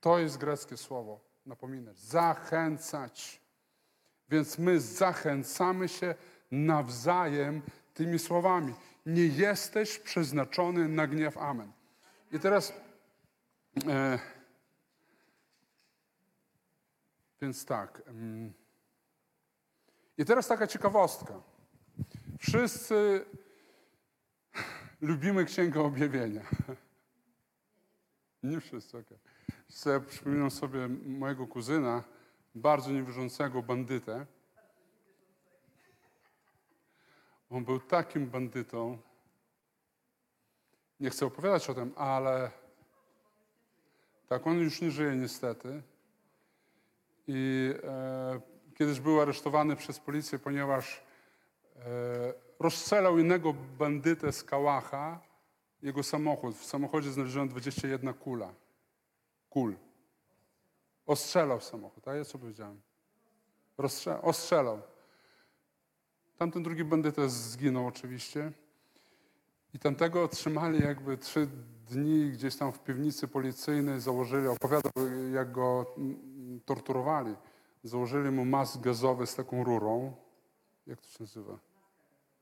To jest greckie słowo, napominać. Zachęcać. Więc my zachęcamy się nawzajem tymi słowami. Nie jesteś przeznaczony na gniew. Amen. I teraz. E, więc tak. mm. I teraz taka ciekawostka. Wszyscy lubimy Księgę Objawienia. Nie wszyscy, okej. Okay. Przypominam sobie mojego kuzyna, bardzo niewierzącego bandytę. On był takim bandytą. Nie chcę opowiadać o tym, ale tak, on już nie żyje niestety. I e, kiedyś był aresztowany przez policję, ponieważ e, rozstrzelał innego bandytę z kałacha, jego samochód. W samochodzie znaleziono 21 kula. Kul. Ostrzelał samochód, a ja co powiedziałem? Rozstrze- ostrzelał. Tamten drugi bandyta zginął oczywiście. I tamtego otrzymali jakby trzy dni gdzieś tam w piwnicy policyjnej, założyli, opowiadał jak go mm, torturowali. Założyli mu mask gazowy z taką rurą. Jak to się nazywa?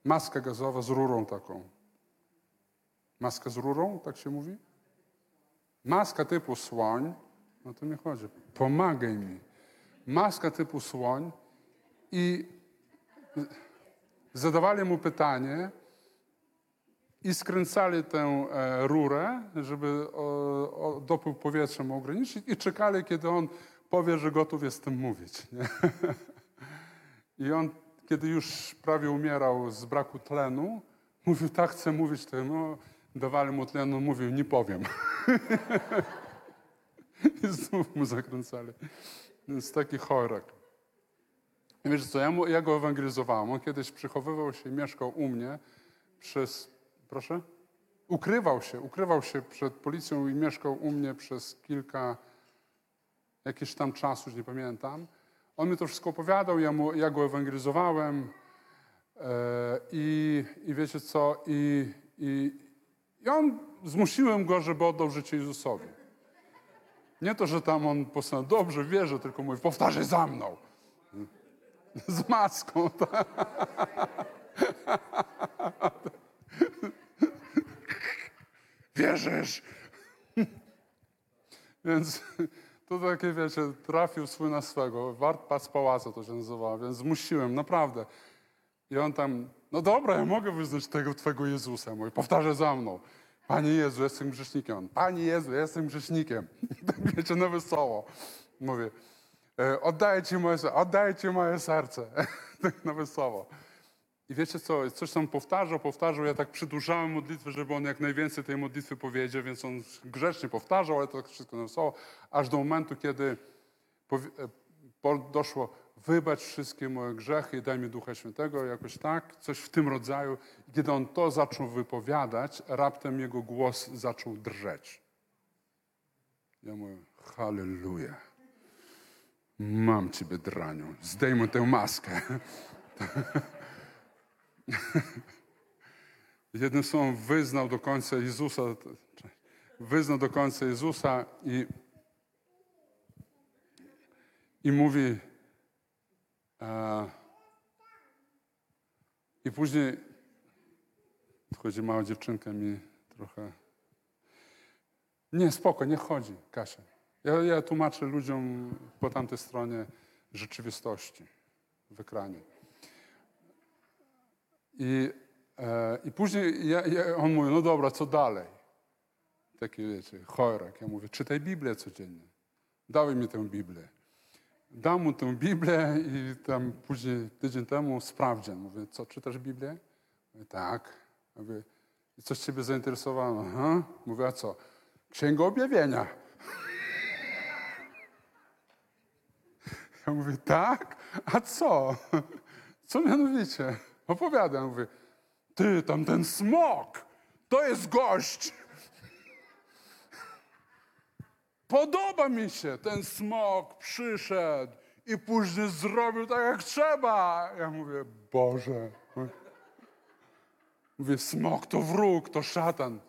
Maska gazowa z rurą taką. Maska z rurą, tak się mówi? Maska typu słoń, no to mi chodzi. Pomagaj mi. Maska typu słoń i zadawali mu pytanie i skręcali tę e, rurę, żeby dopływ powietrza mu ograniczyć i czekali, kiedy on powie, że gotów jest tym mówić. Nie? I on, kiedy już prawie umierał z braku tlenu, mówił, tak chcę mówić, to no, dawali mu tlenu, mówił, nie powiem. I znów mu zakręcali. Więc taki chorek. I wiesz co, ja, mu, ja go ewangelizowałem. On kiedyś przychowywał się i mieszkał u mnie przez, proszę? Ukrywał się, ukrywał się przed policją i mieszkał u mnie przez kilka, jakieś tam czasu, już nie pamiętam. On mi to wszystko opowiadał, ja, mu, ja go ewangelizowałem e, i, i wiecie co, i, i, i on, zmusiłem go, żeby oddał życie Jezusowi. Nie to, że tam on postanowił, dobrze, wierzę, tylko mówi, powtarzaj za mną. Z maską. Tak? Wierzysz? Więc to takie, wiecie, trafił swój na swego. Wart pas pałaca to się nazywało, więc zmusiłem, naprawdę. I on tam, no dobra, ja mogę wyznać tego Twojego Jezusa. Mówi, powtarzaj za mną. Panie Jezu, jestem grzesznikiem. On, Panie Jezu, jestem grzesznikiem. I tak wiecie, na wesoło. Mówię, e, oddaję Ci moje, ser- oddaję Ci moje serce. tak na wesoło. I wiecie co, coś tam powtarzał, powtarzał, ja tak przedłużałem modlitwę, żeby on jak najwięcej tej modlitwy powiedział, więc on grzecznie powtarzał, ale to tak wszystko na wesoło, aż do momentu, kiedy e, doszło, wybacz wszystkie moje grzechy i daj mi Ducha Świętego, jakoś tak, coś w tym rodzaju. I kiedy on to zaczął wypowiadać, raptem jego głos zaczął drżeć. Ja mówię, halleluja. Mam ciebie, draniu. Zdejmę tę maskę. Jednym słowem, wyznał do końca Jezusa, wyznał do końca Jezusa i, i mówi, e, i później wchodzi mała dziewczynka mi trochę, nie, spoko, nie chodzi, Kasia. Ja, ja tłumaczę ludziom po tamtej stronie rzeczywistości w ekranie. I, e, i później ja, ja, on mówi, no dobra, co dalej? Taki, wiecie, chorek. Ja mówię, czytaj Biblię codziennie. Dawaj mi tę Biblię. Dam mu tę Biblię i tam później, tydzień temu sprawdzian. Mówię, co, czytasz Biblię? Mówię, tak. Mówię, i coś ciebie zainteresowało? Aha. Mówię, a co? Księga Objawienia. Ja mówię, tak? A co? Co mianowicie? Opowiadam. Mówię, Ty, tam ten smok, to jest gość. Podoba mi się, ten smok przyszedł i później zrobił tak jak trzeba. Ja mówię, Boże. Mówię, smok to wróg, to szatan.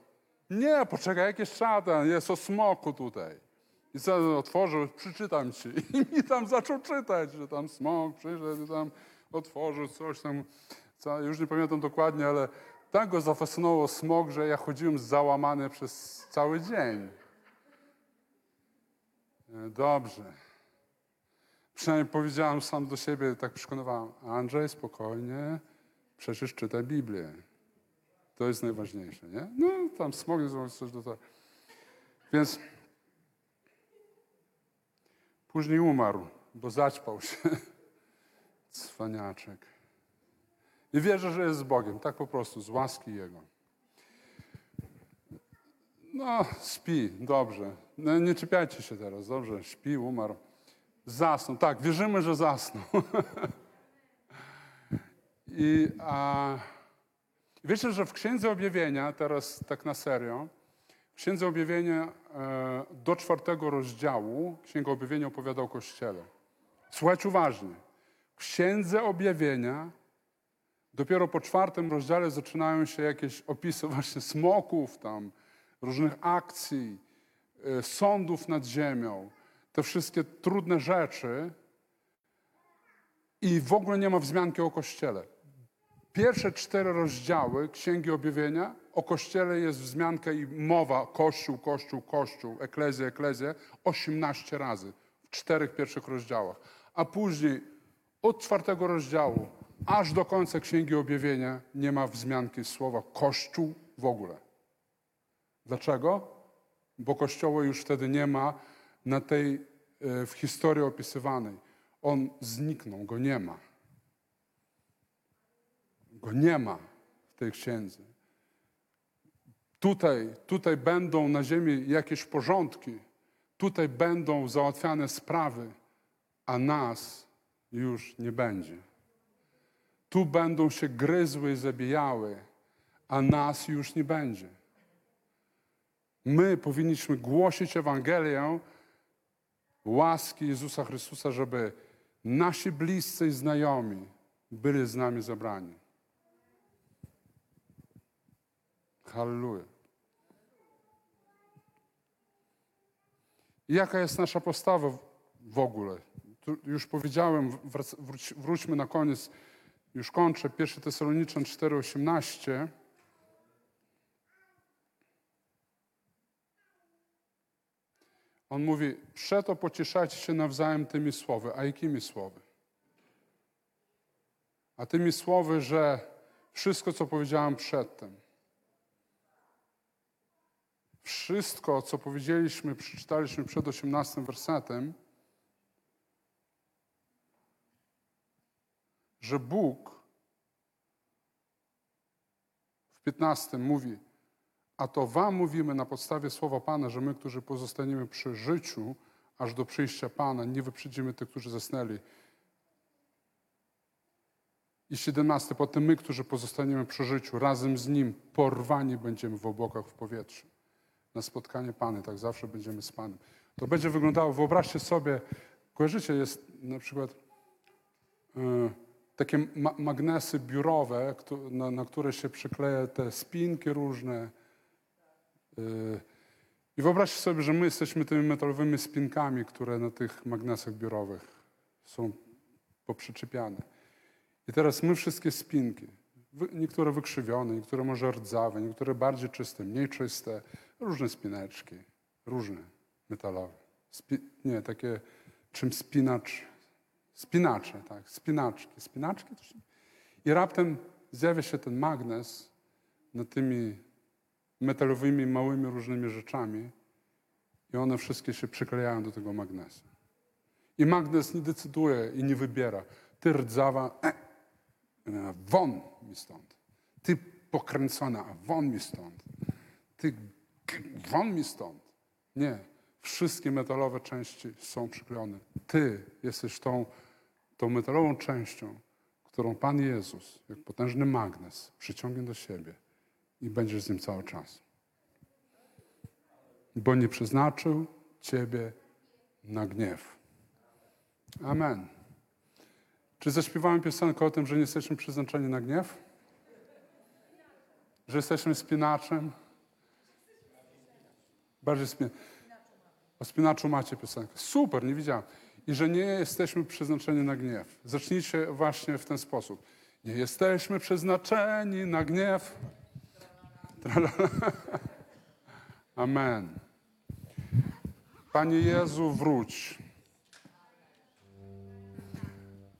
Nie, poczekaj, jaki szatan? Jest o smoku tutaj. I co otworzył, przeczytam ci. I mi tam zaczął czytać, że tam smok przyszedł i tam otworzył coś tam. Co, już nie pamiętam dokładnie, ale tak go zafascynował smok, że ja chodziłem załamany przez cały dzień. E, Dobrze. Przynajmniej powiedziałem sam do siebie, tak przekonywałem. Andrzej, spokojnie, przecież czytaj Biblię. To jest najważniejsze, nie? No, tam smog jest coś do tego. Więc później umarł, bo zaćpał się. Cwaniaczek. I wierzę, że jest z Bogiem, tak po prostu, z łaski Jego. No, śpi, dobrze. No, nie czepiajcie się teraz, dobrze, śpi, umarł. Zasnął, tak, wierzymy, że zasnął. I a, wiecie, że w Księdze Objawienia, teraz tak na serio, w Księdze Objawienia e, do czwartego rozdziału Księga Objawienia opowiada o Kościele. Słuchajcie uważnie. W Księdze Objawienia dopiero po czwartym rozdziale zaczynają się jakieś opisy właśnie smoków tam, różnych akcji, e, sądów nad ziemią, te wszystkie trudne rzeczy i w ogóle nie ma wzmianki o Kościele. Pierwsze cztery rozdziały Księgi Objawienia o Kościele jest wzmianka i mowa Kościół, Kościół, Kościół, Eklezja, Eklezja 18 razy w czterech pierwszych rozdziałach. A później od czwartego rozdziału aż do końca Księgi Objawienia nie ma wzmianki słowa Kościół w ogóle. Dlaczego? Bo Kościoła już wtedy nie ma na tej, e, w historii opisywanej. On zniknął, go nie ma. Go nie ma w tej księdze. Tutaj, tutaj będą na ziemi jakieś porządki, tutaj będą załatwiane sprawy, a nas już nie będzie. Tu będą się gryzły i zabijały, a nas już nie będzie. My powinniśmy głosić Ewangelię łaski Jezusa Chrystusa, żeby nasi bliscy i znajomi byli z nami zabrani. Halleluja. Jaka jest nasza postawa w- ogóle? Tu już powiedziałem, wróćmy na koniec, już kończę, 1 Tesaloniczan 4,18. On mówi, przeto pocieszajcie się nawzajem tymi słowy. A jakimi słowy? A tymi słowy, że wszystko, co powiedziałem przedtem, wszystko, co powiedzieliśmy, przeczytaliśmy przed 18 wersetem, że Bóg w 15 mówi, a to wam mówimy na podstawie słowa Pana, że my, którzy pozostaniemy przy życiu, aż do przyjścia Pana, nie wyprzedzimy tych, którzy zasnęli. I 17, potem my, którzy pozostaniemy przy życiu, razem z Nim porwani będziemy w obłokach w powietrzu. Na spotkanie Pany, tak zawsze będziemy z Panem. To będzie wyglądało, wyobraźcie sobie, kojarzycie, jest na przykład e, takie ma magnesy biurowe, na, na które się przykleja te spinki różne. Yy, I wyobraźcie sobie, że my jesteśmy tymi metalowymi spinkami, które na tych magnesach biurowych są poprzyczepiane. I teraz my wszystkie spinki, niektóre wykrzywione, niektóre może rdzawe, niektóre bardziej czyste, mniej czyste, różne spineczki, różne metalowe. Spi nie, takie czym spinacz, spinacze, tak, spinaczki, spinaczki. I raptem zjawia się ten magnes nad tymi metalowymi, małymi różnymi rzeczami i one wszystkie się przyklejają do tego magnesu. I magnes nie decyduje i nie wybiera. Ty rdzawa, e, e, won mi stąd. Ty pokręcona, a won mi stąd. Ty won mi stąd. Nie. Wszystkie metalowe części są przyklejone. Ty jesteś tą, tą metalową częścią, którą Pan Jezus, jak potężny magnes, przyciągnie do siebie i będziesz z nim cały czas. Bo nie przeznaczył Ciebie na gniew. Amen. Czy zaśpiewałem piosenkę o tym, że nie jesteśmy przeznaczeni na gniew? Że jesteśmy spinaczem? Bardziej spin... O spinaczu macie piosenkę. Super, nie widziałem. I że nie jesteśmy przeznaczeni na gniew. Zacznijcie właśnie w ten sposób. Nie jesteśmy przeznaczeni na gniew. Amen. Panie Jezu, wróć.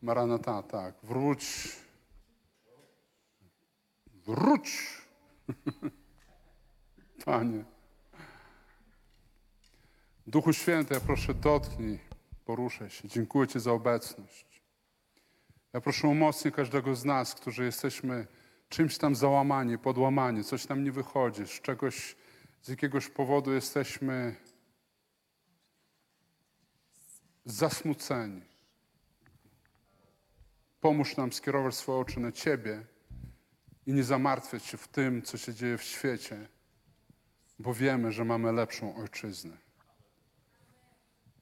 Maranata, tak. Wróć. Wróć. Panie. Duchu Święty, ja proszę dotknij, poruszaj się. Dziękuję Ci za obecność. Ja proszę umocnij każdego z nas, którzy jesteśmy czymś tam załamani, podłamani, coś nam nie wychodzi, z czegoś, z jakiegoś powodu jesteśmy zasmuceni. Pomóż nam skierować swoje oczy na Ciebie i nie zamartwiać się w tym, co się dzieje w świecie, bo wiemy, że mamy lepszą ojczyznę.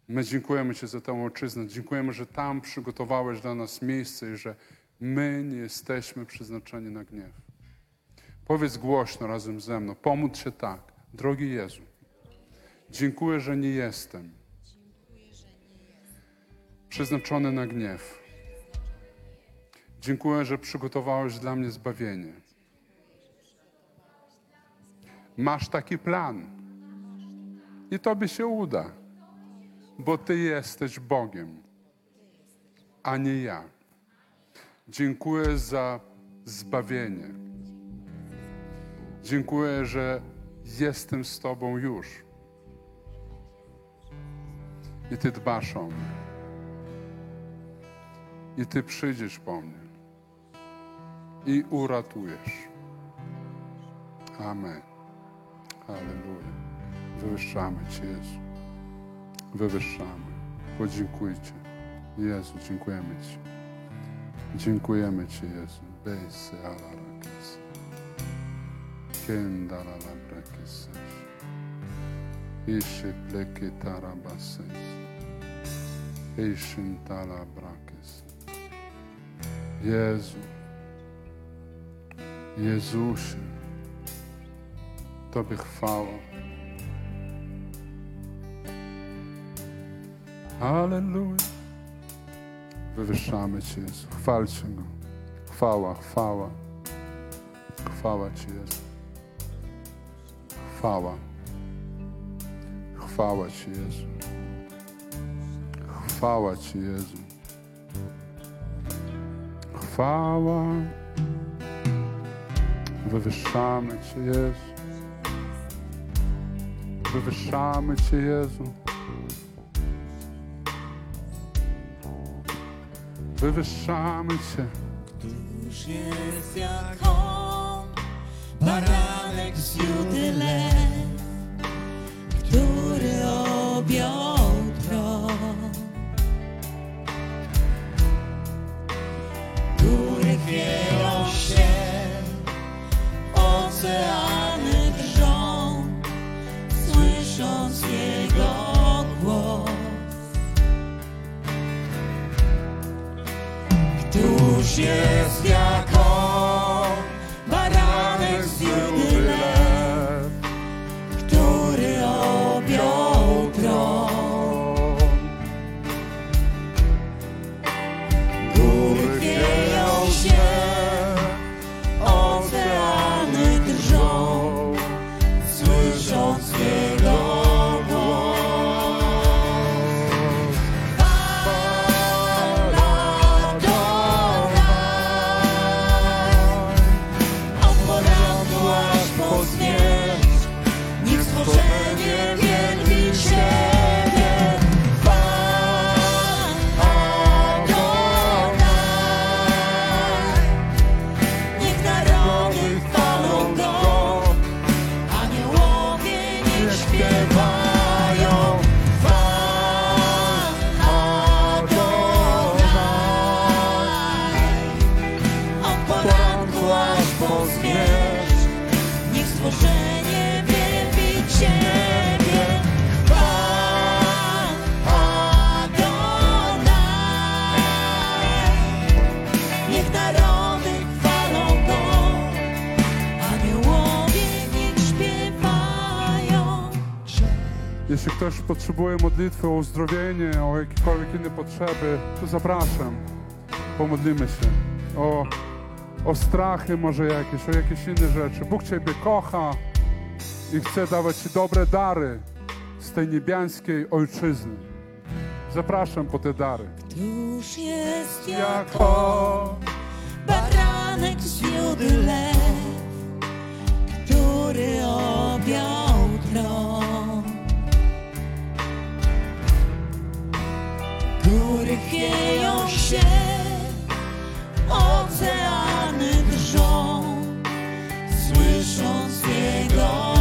My dziękujemy Ci za tę ojczyznę. Dziękujemy, że tam przygotowałeś dla nas miejsce i że my nie jesteśmy przeznaczeni na gniew. Powiedz głośno razem ze mną. Pomódl się tak. Drogi Jezu, dziękuję, że nie jestem przeznaczony na gniew. Dziękuję, że przygotowałeś dla mnie zbawienie. Masz taki plan i Tobie się uda, bo Ty jesteś Bogiem, a nie ja. Dziękuję za zbawienie. Dziękuję, że jestem z Tobą już. I Ty dbasz o mnie. I Ty przyjdziesz po mnie. I uratujesz. Amen. Halleluja. Wywyższamy Cię, Jezu. Wywyższamy. Podziękujcie. Jezu, dziękujemy Ci. Dziękujemy Ci, Jezu. Bejse ala rakes. Kenda la la brekes. Ishe pleke tarabases. Ishin tala brakes. Jezu. Jezusie. Tobie chwała. Halleluja. Wywyższamy Cię, Jezu. Chwalcie Go. Chwała, chwała. Chwała Ci, Jezu. Chwała. Chwała Ci, Jezu. Chwała Ci, Jezu. Chwała. Wywyższamy Cię, Jezu. Wywyższamy Cię, Jezu. Wywyższamy Cię. Któż jest jak on, baranek z Judy lew, który objął Któż modlitwy o uzdrowienie, o jakiekolwiek inne potrzeby, to zapraszam. Pomodlimy się. O, o strachy może jakieś, o jakieś inne rzeczy. Bóg Ciebie kocha i chce dawać Ci dobre dary z tej niebiańskiej ojczyzny. Zapraszam po te dary. Tuż jest jako baranek z lew, który objął tron. chmury chwieją się, oceany drżą, słysząc Jego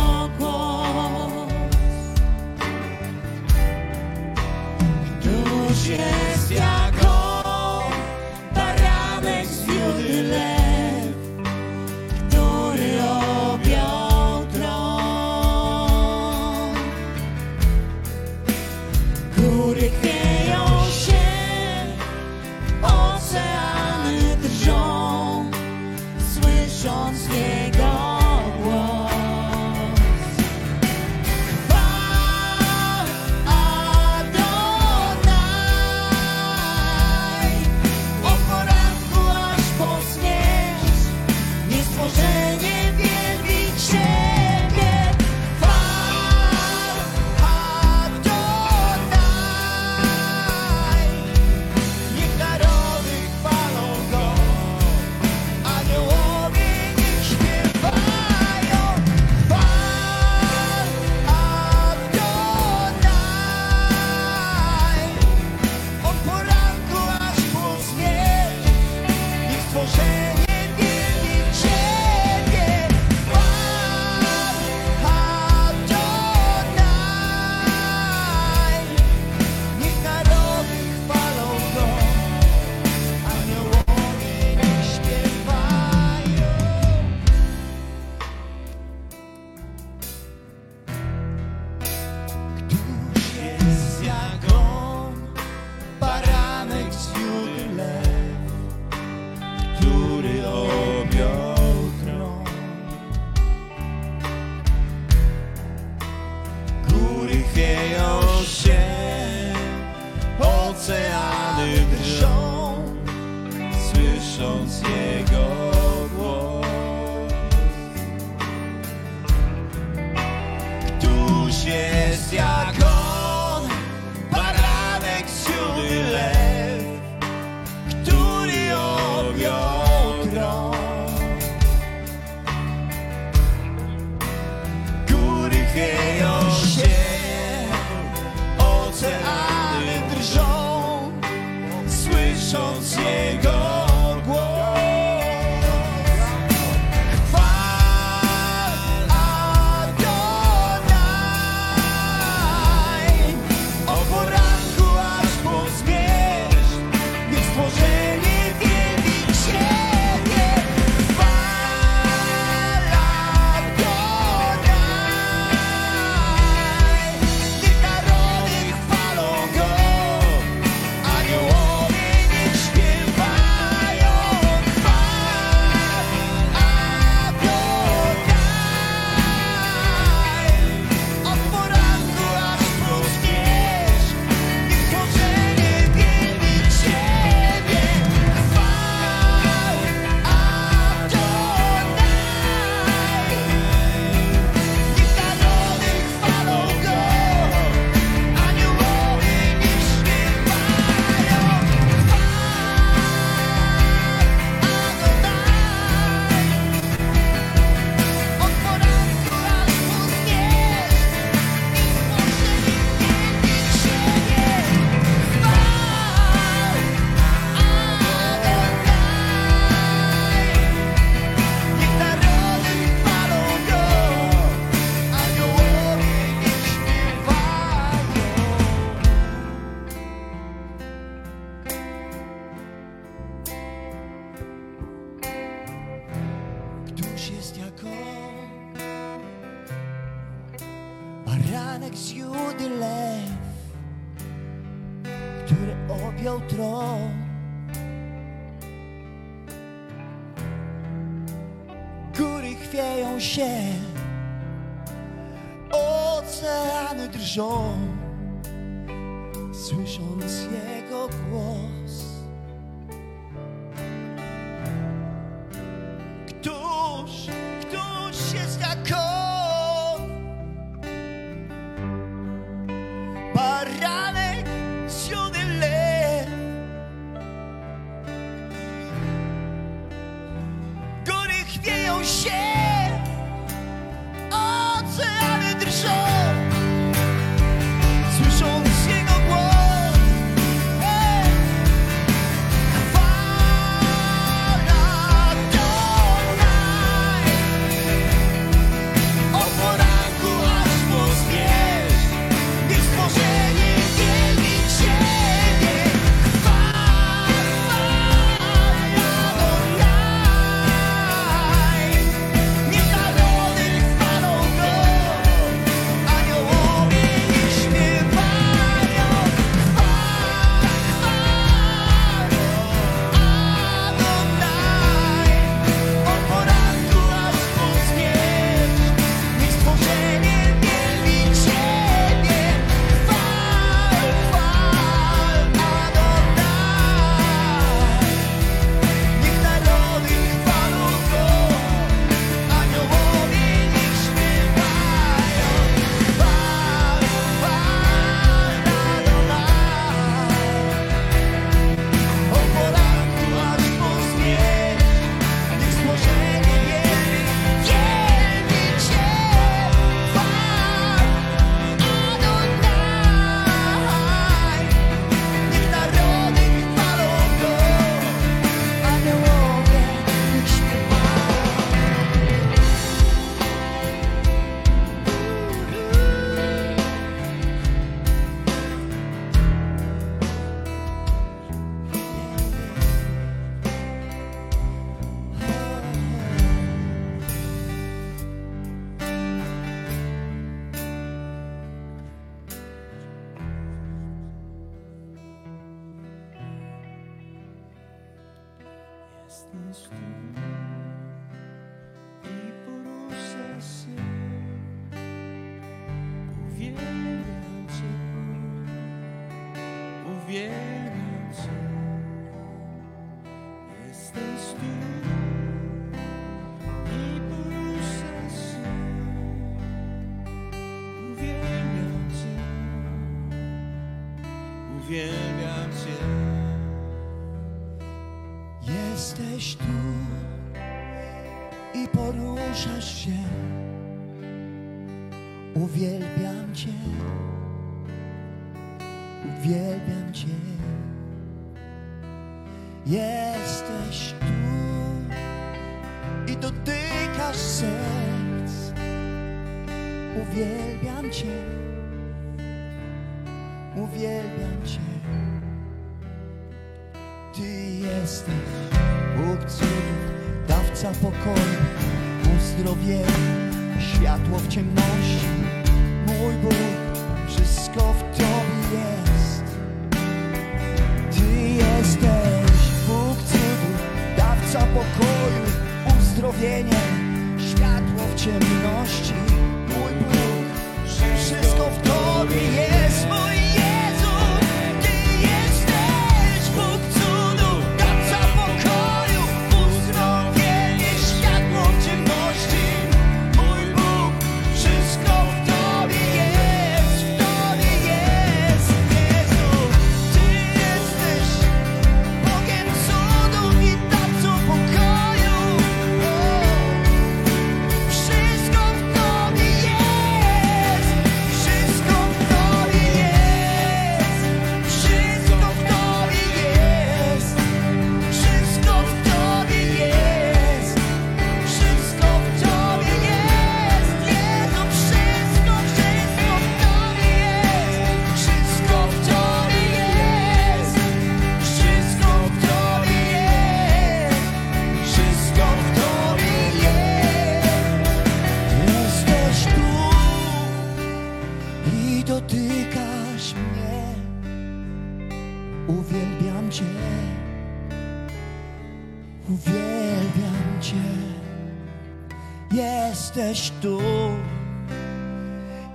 Jesteś tu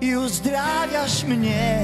i uzdrawiasz mnie.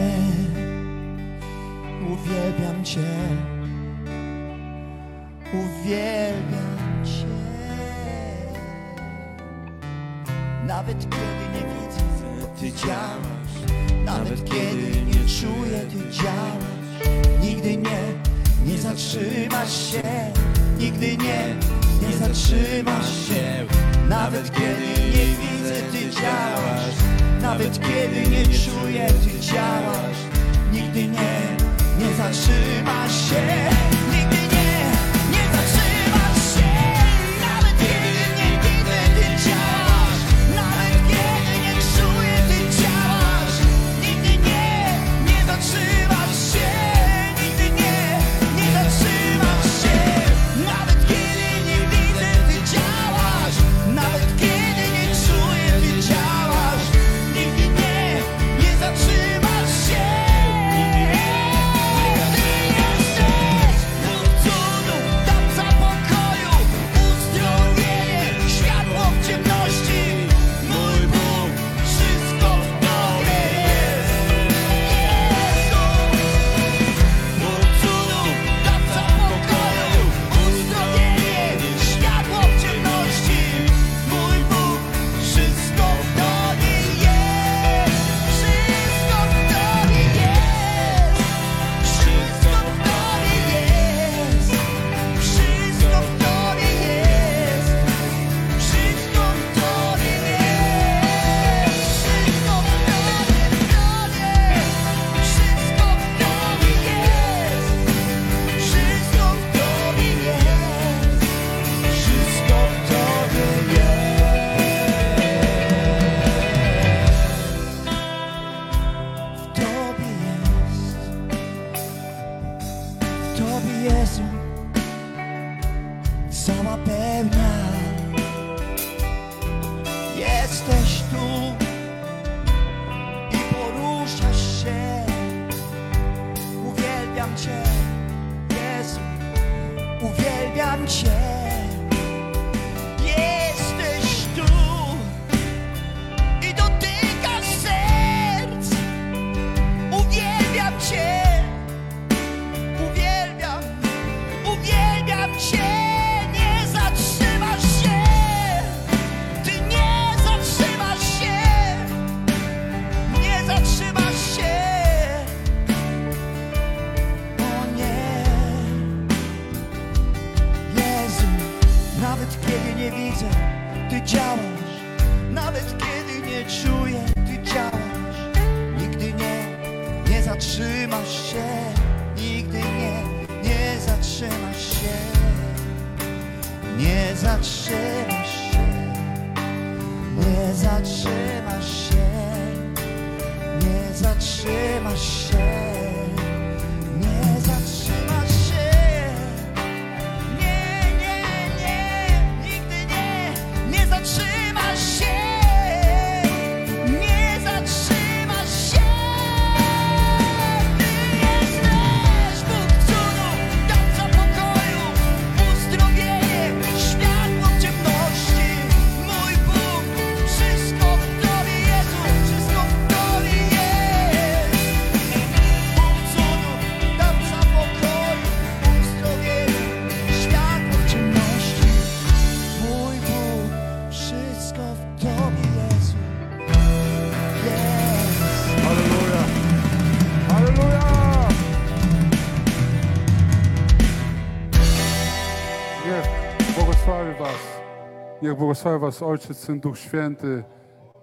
Niech błogosławi Was Ojciec, Syn, Duch Święty.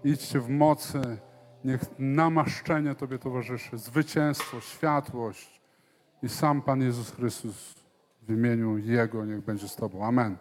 Idźcie w mocy. Niech namaszczenie Tobie towarzyszy. Zwycięstwo, światłość. I sam Pan Jezus Chrystus w imieniu Jego niech będzie z Tobą. Amen.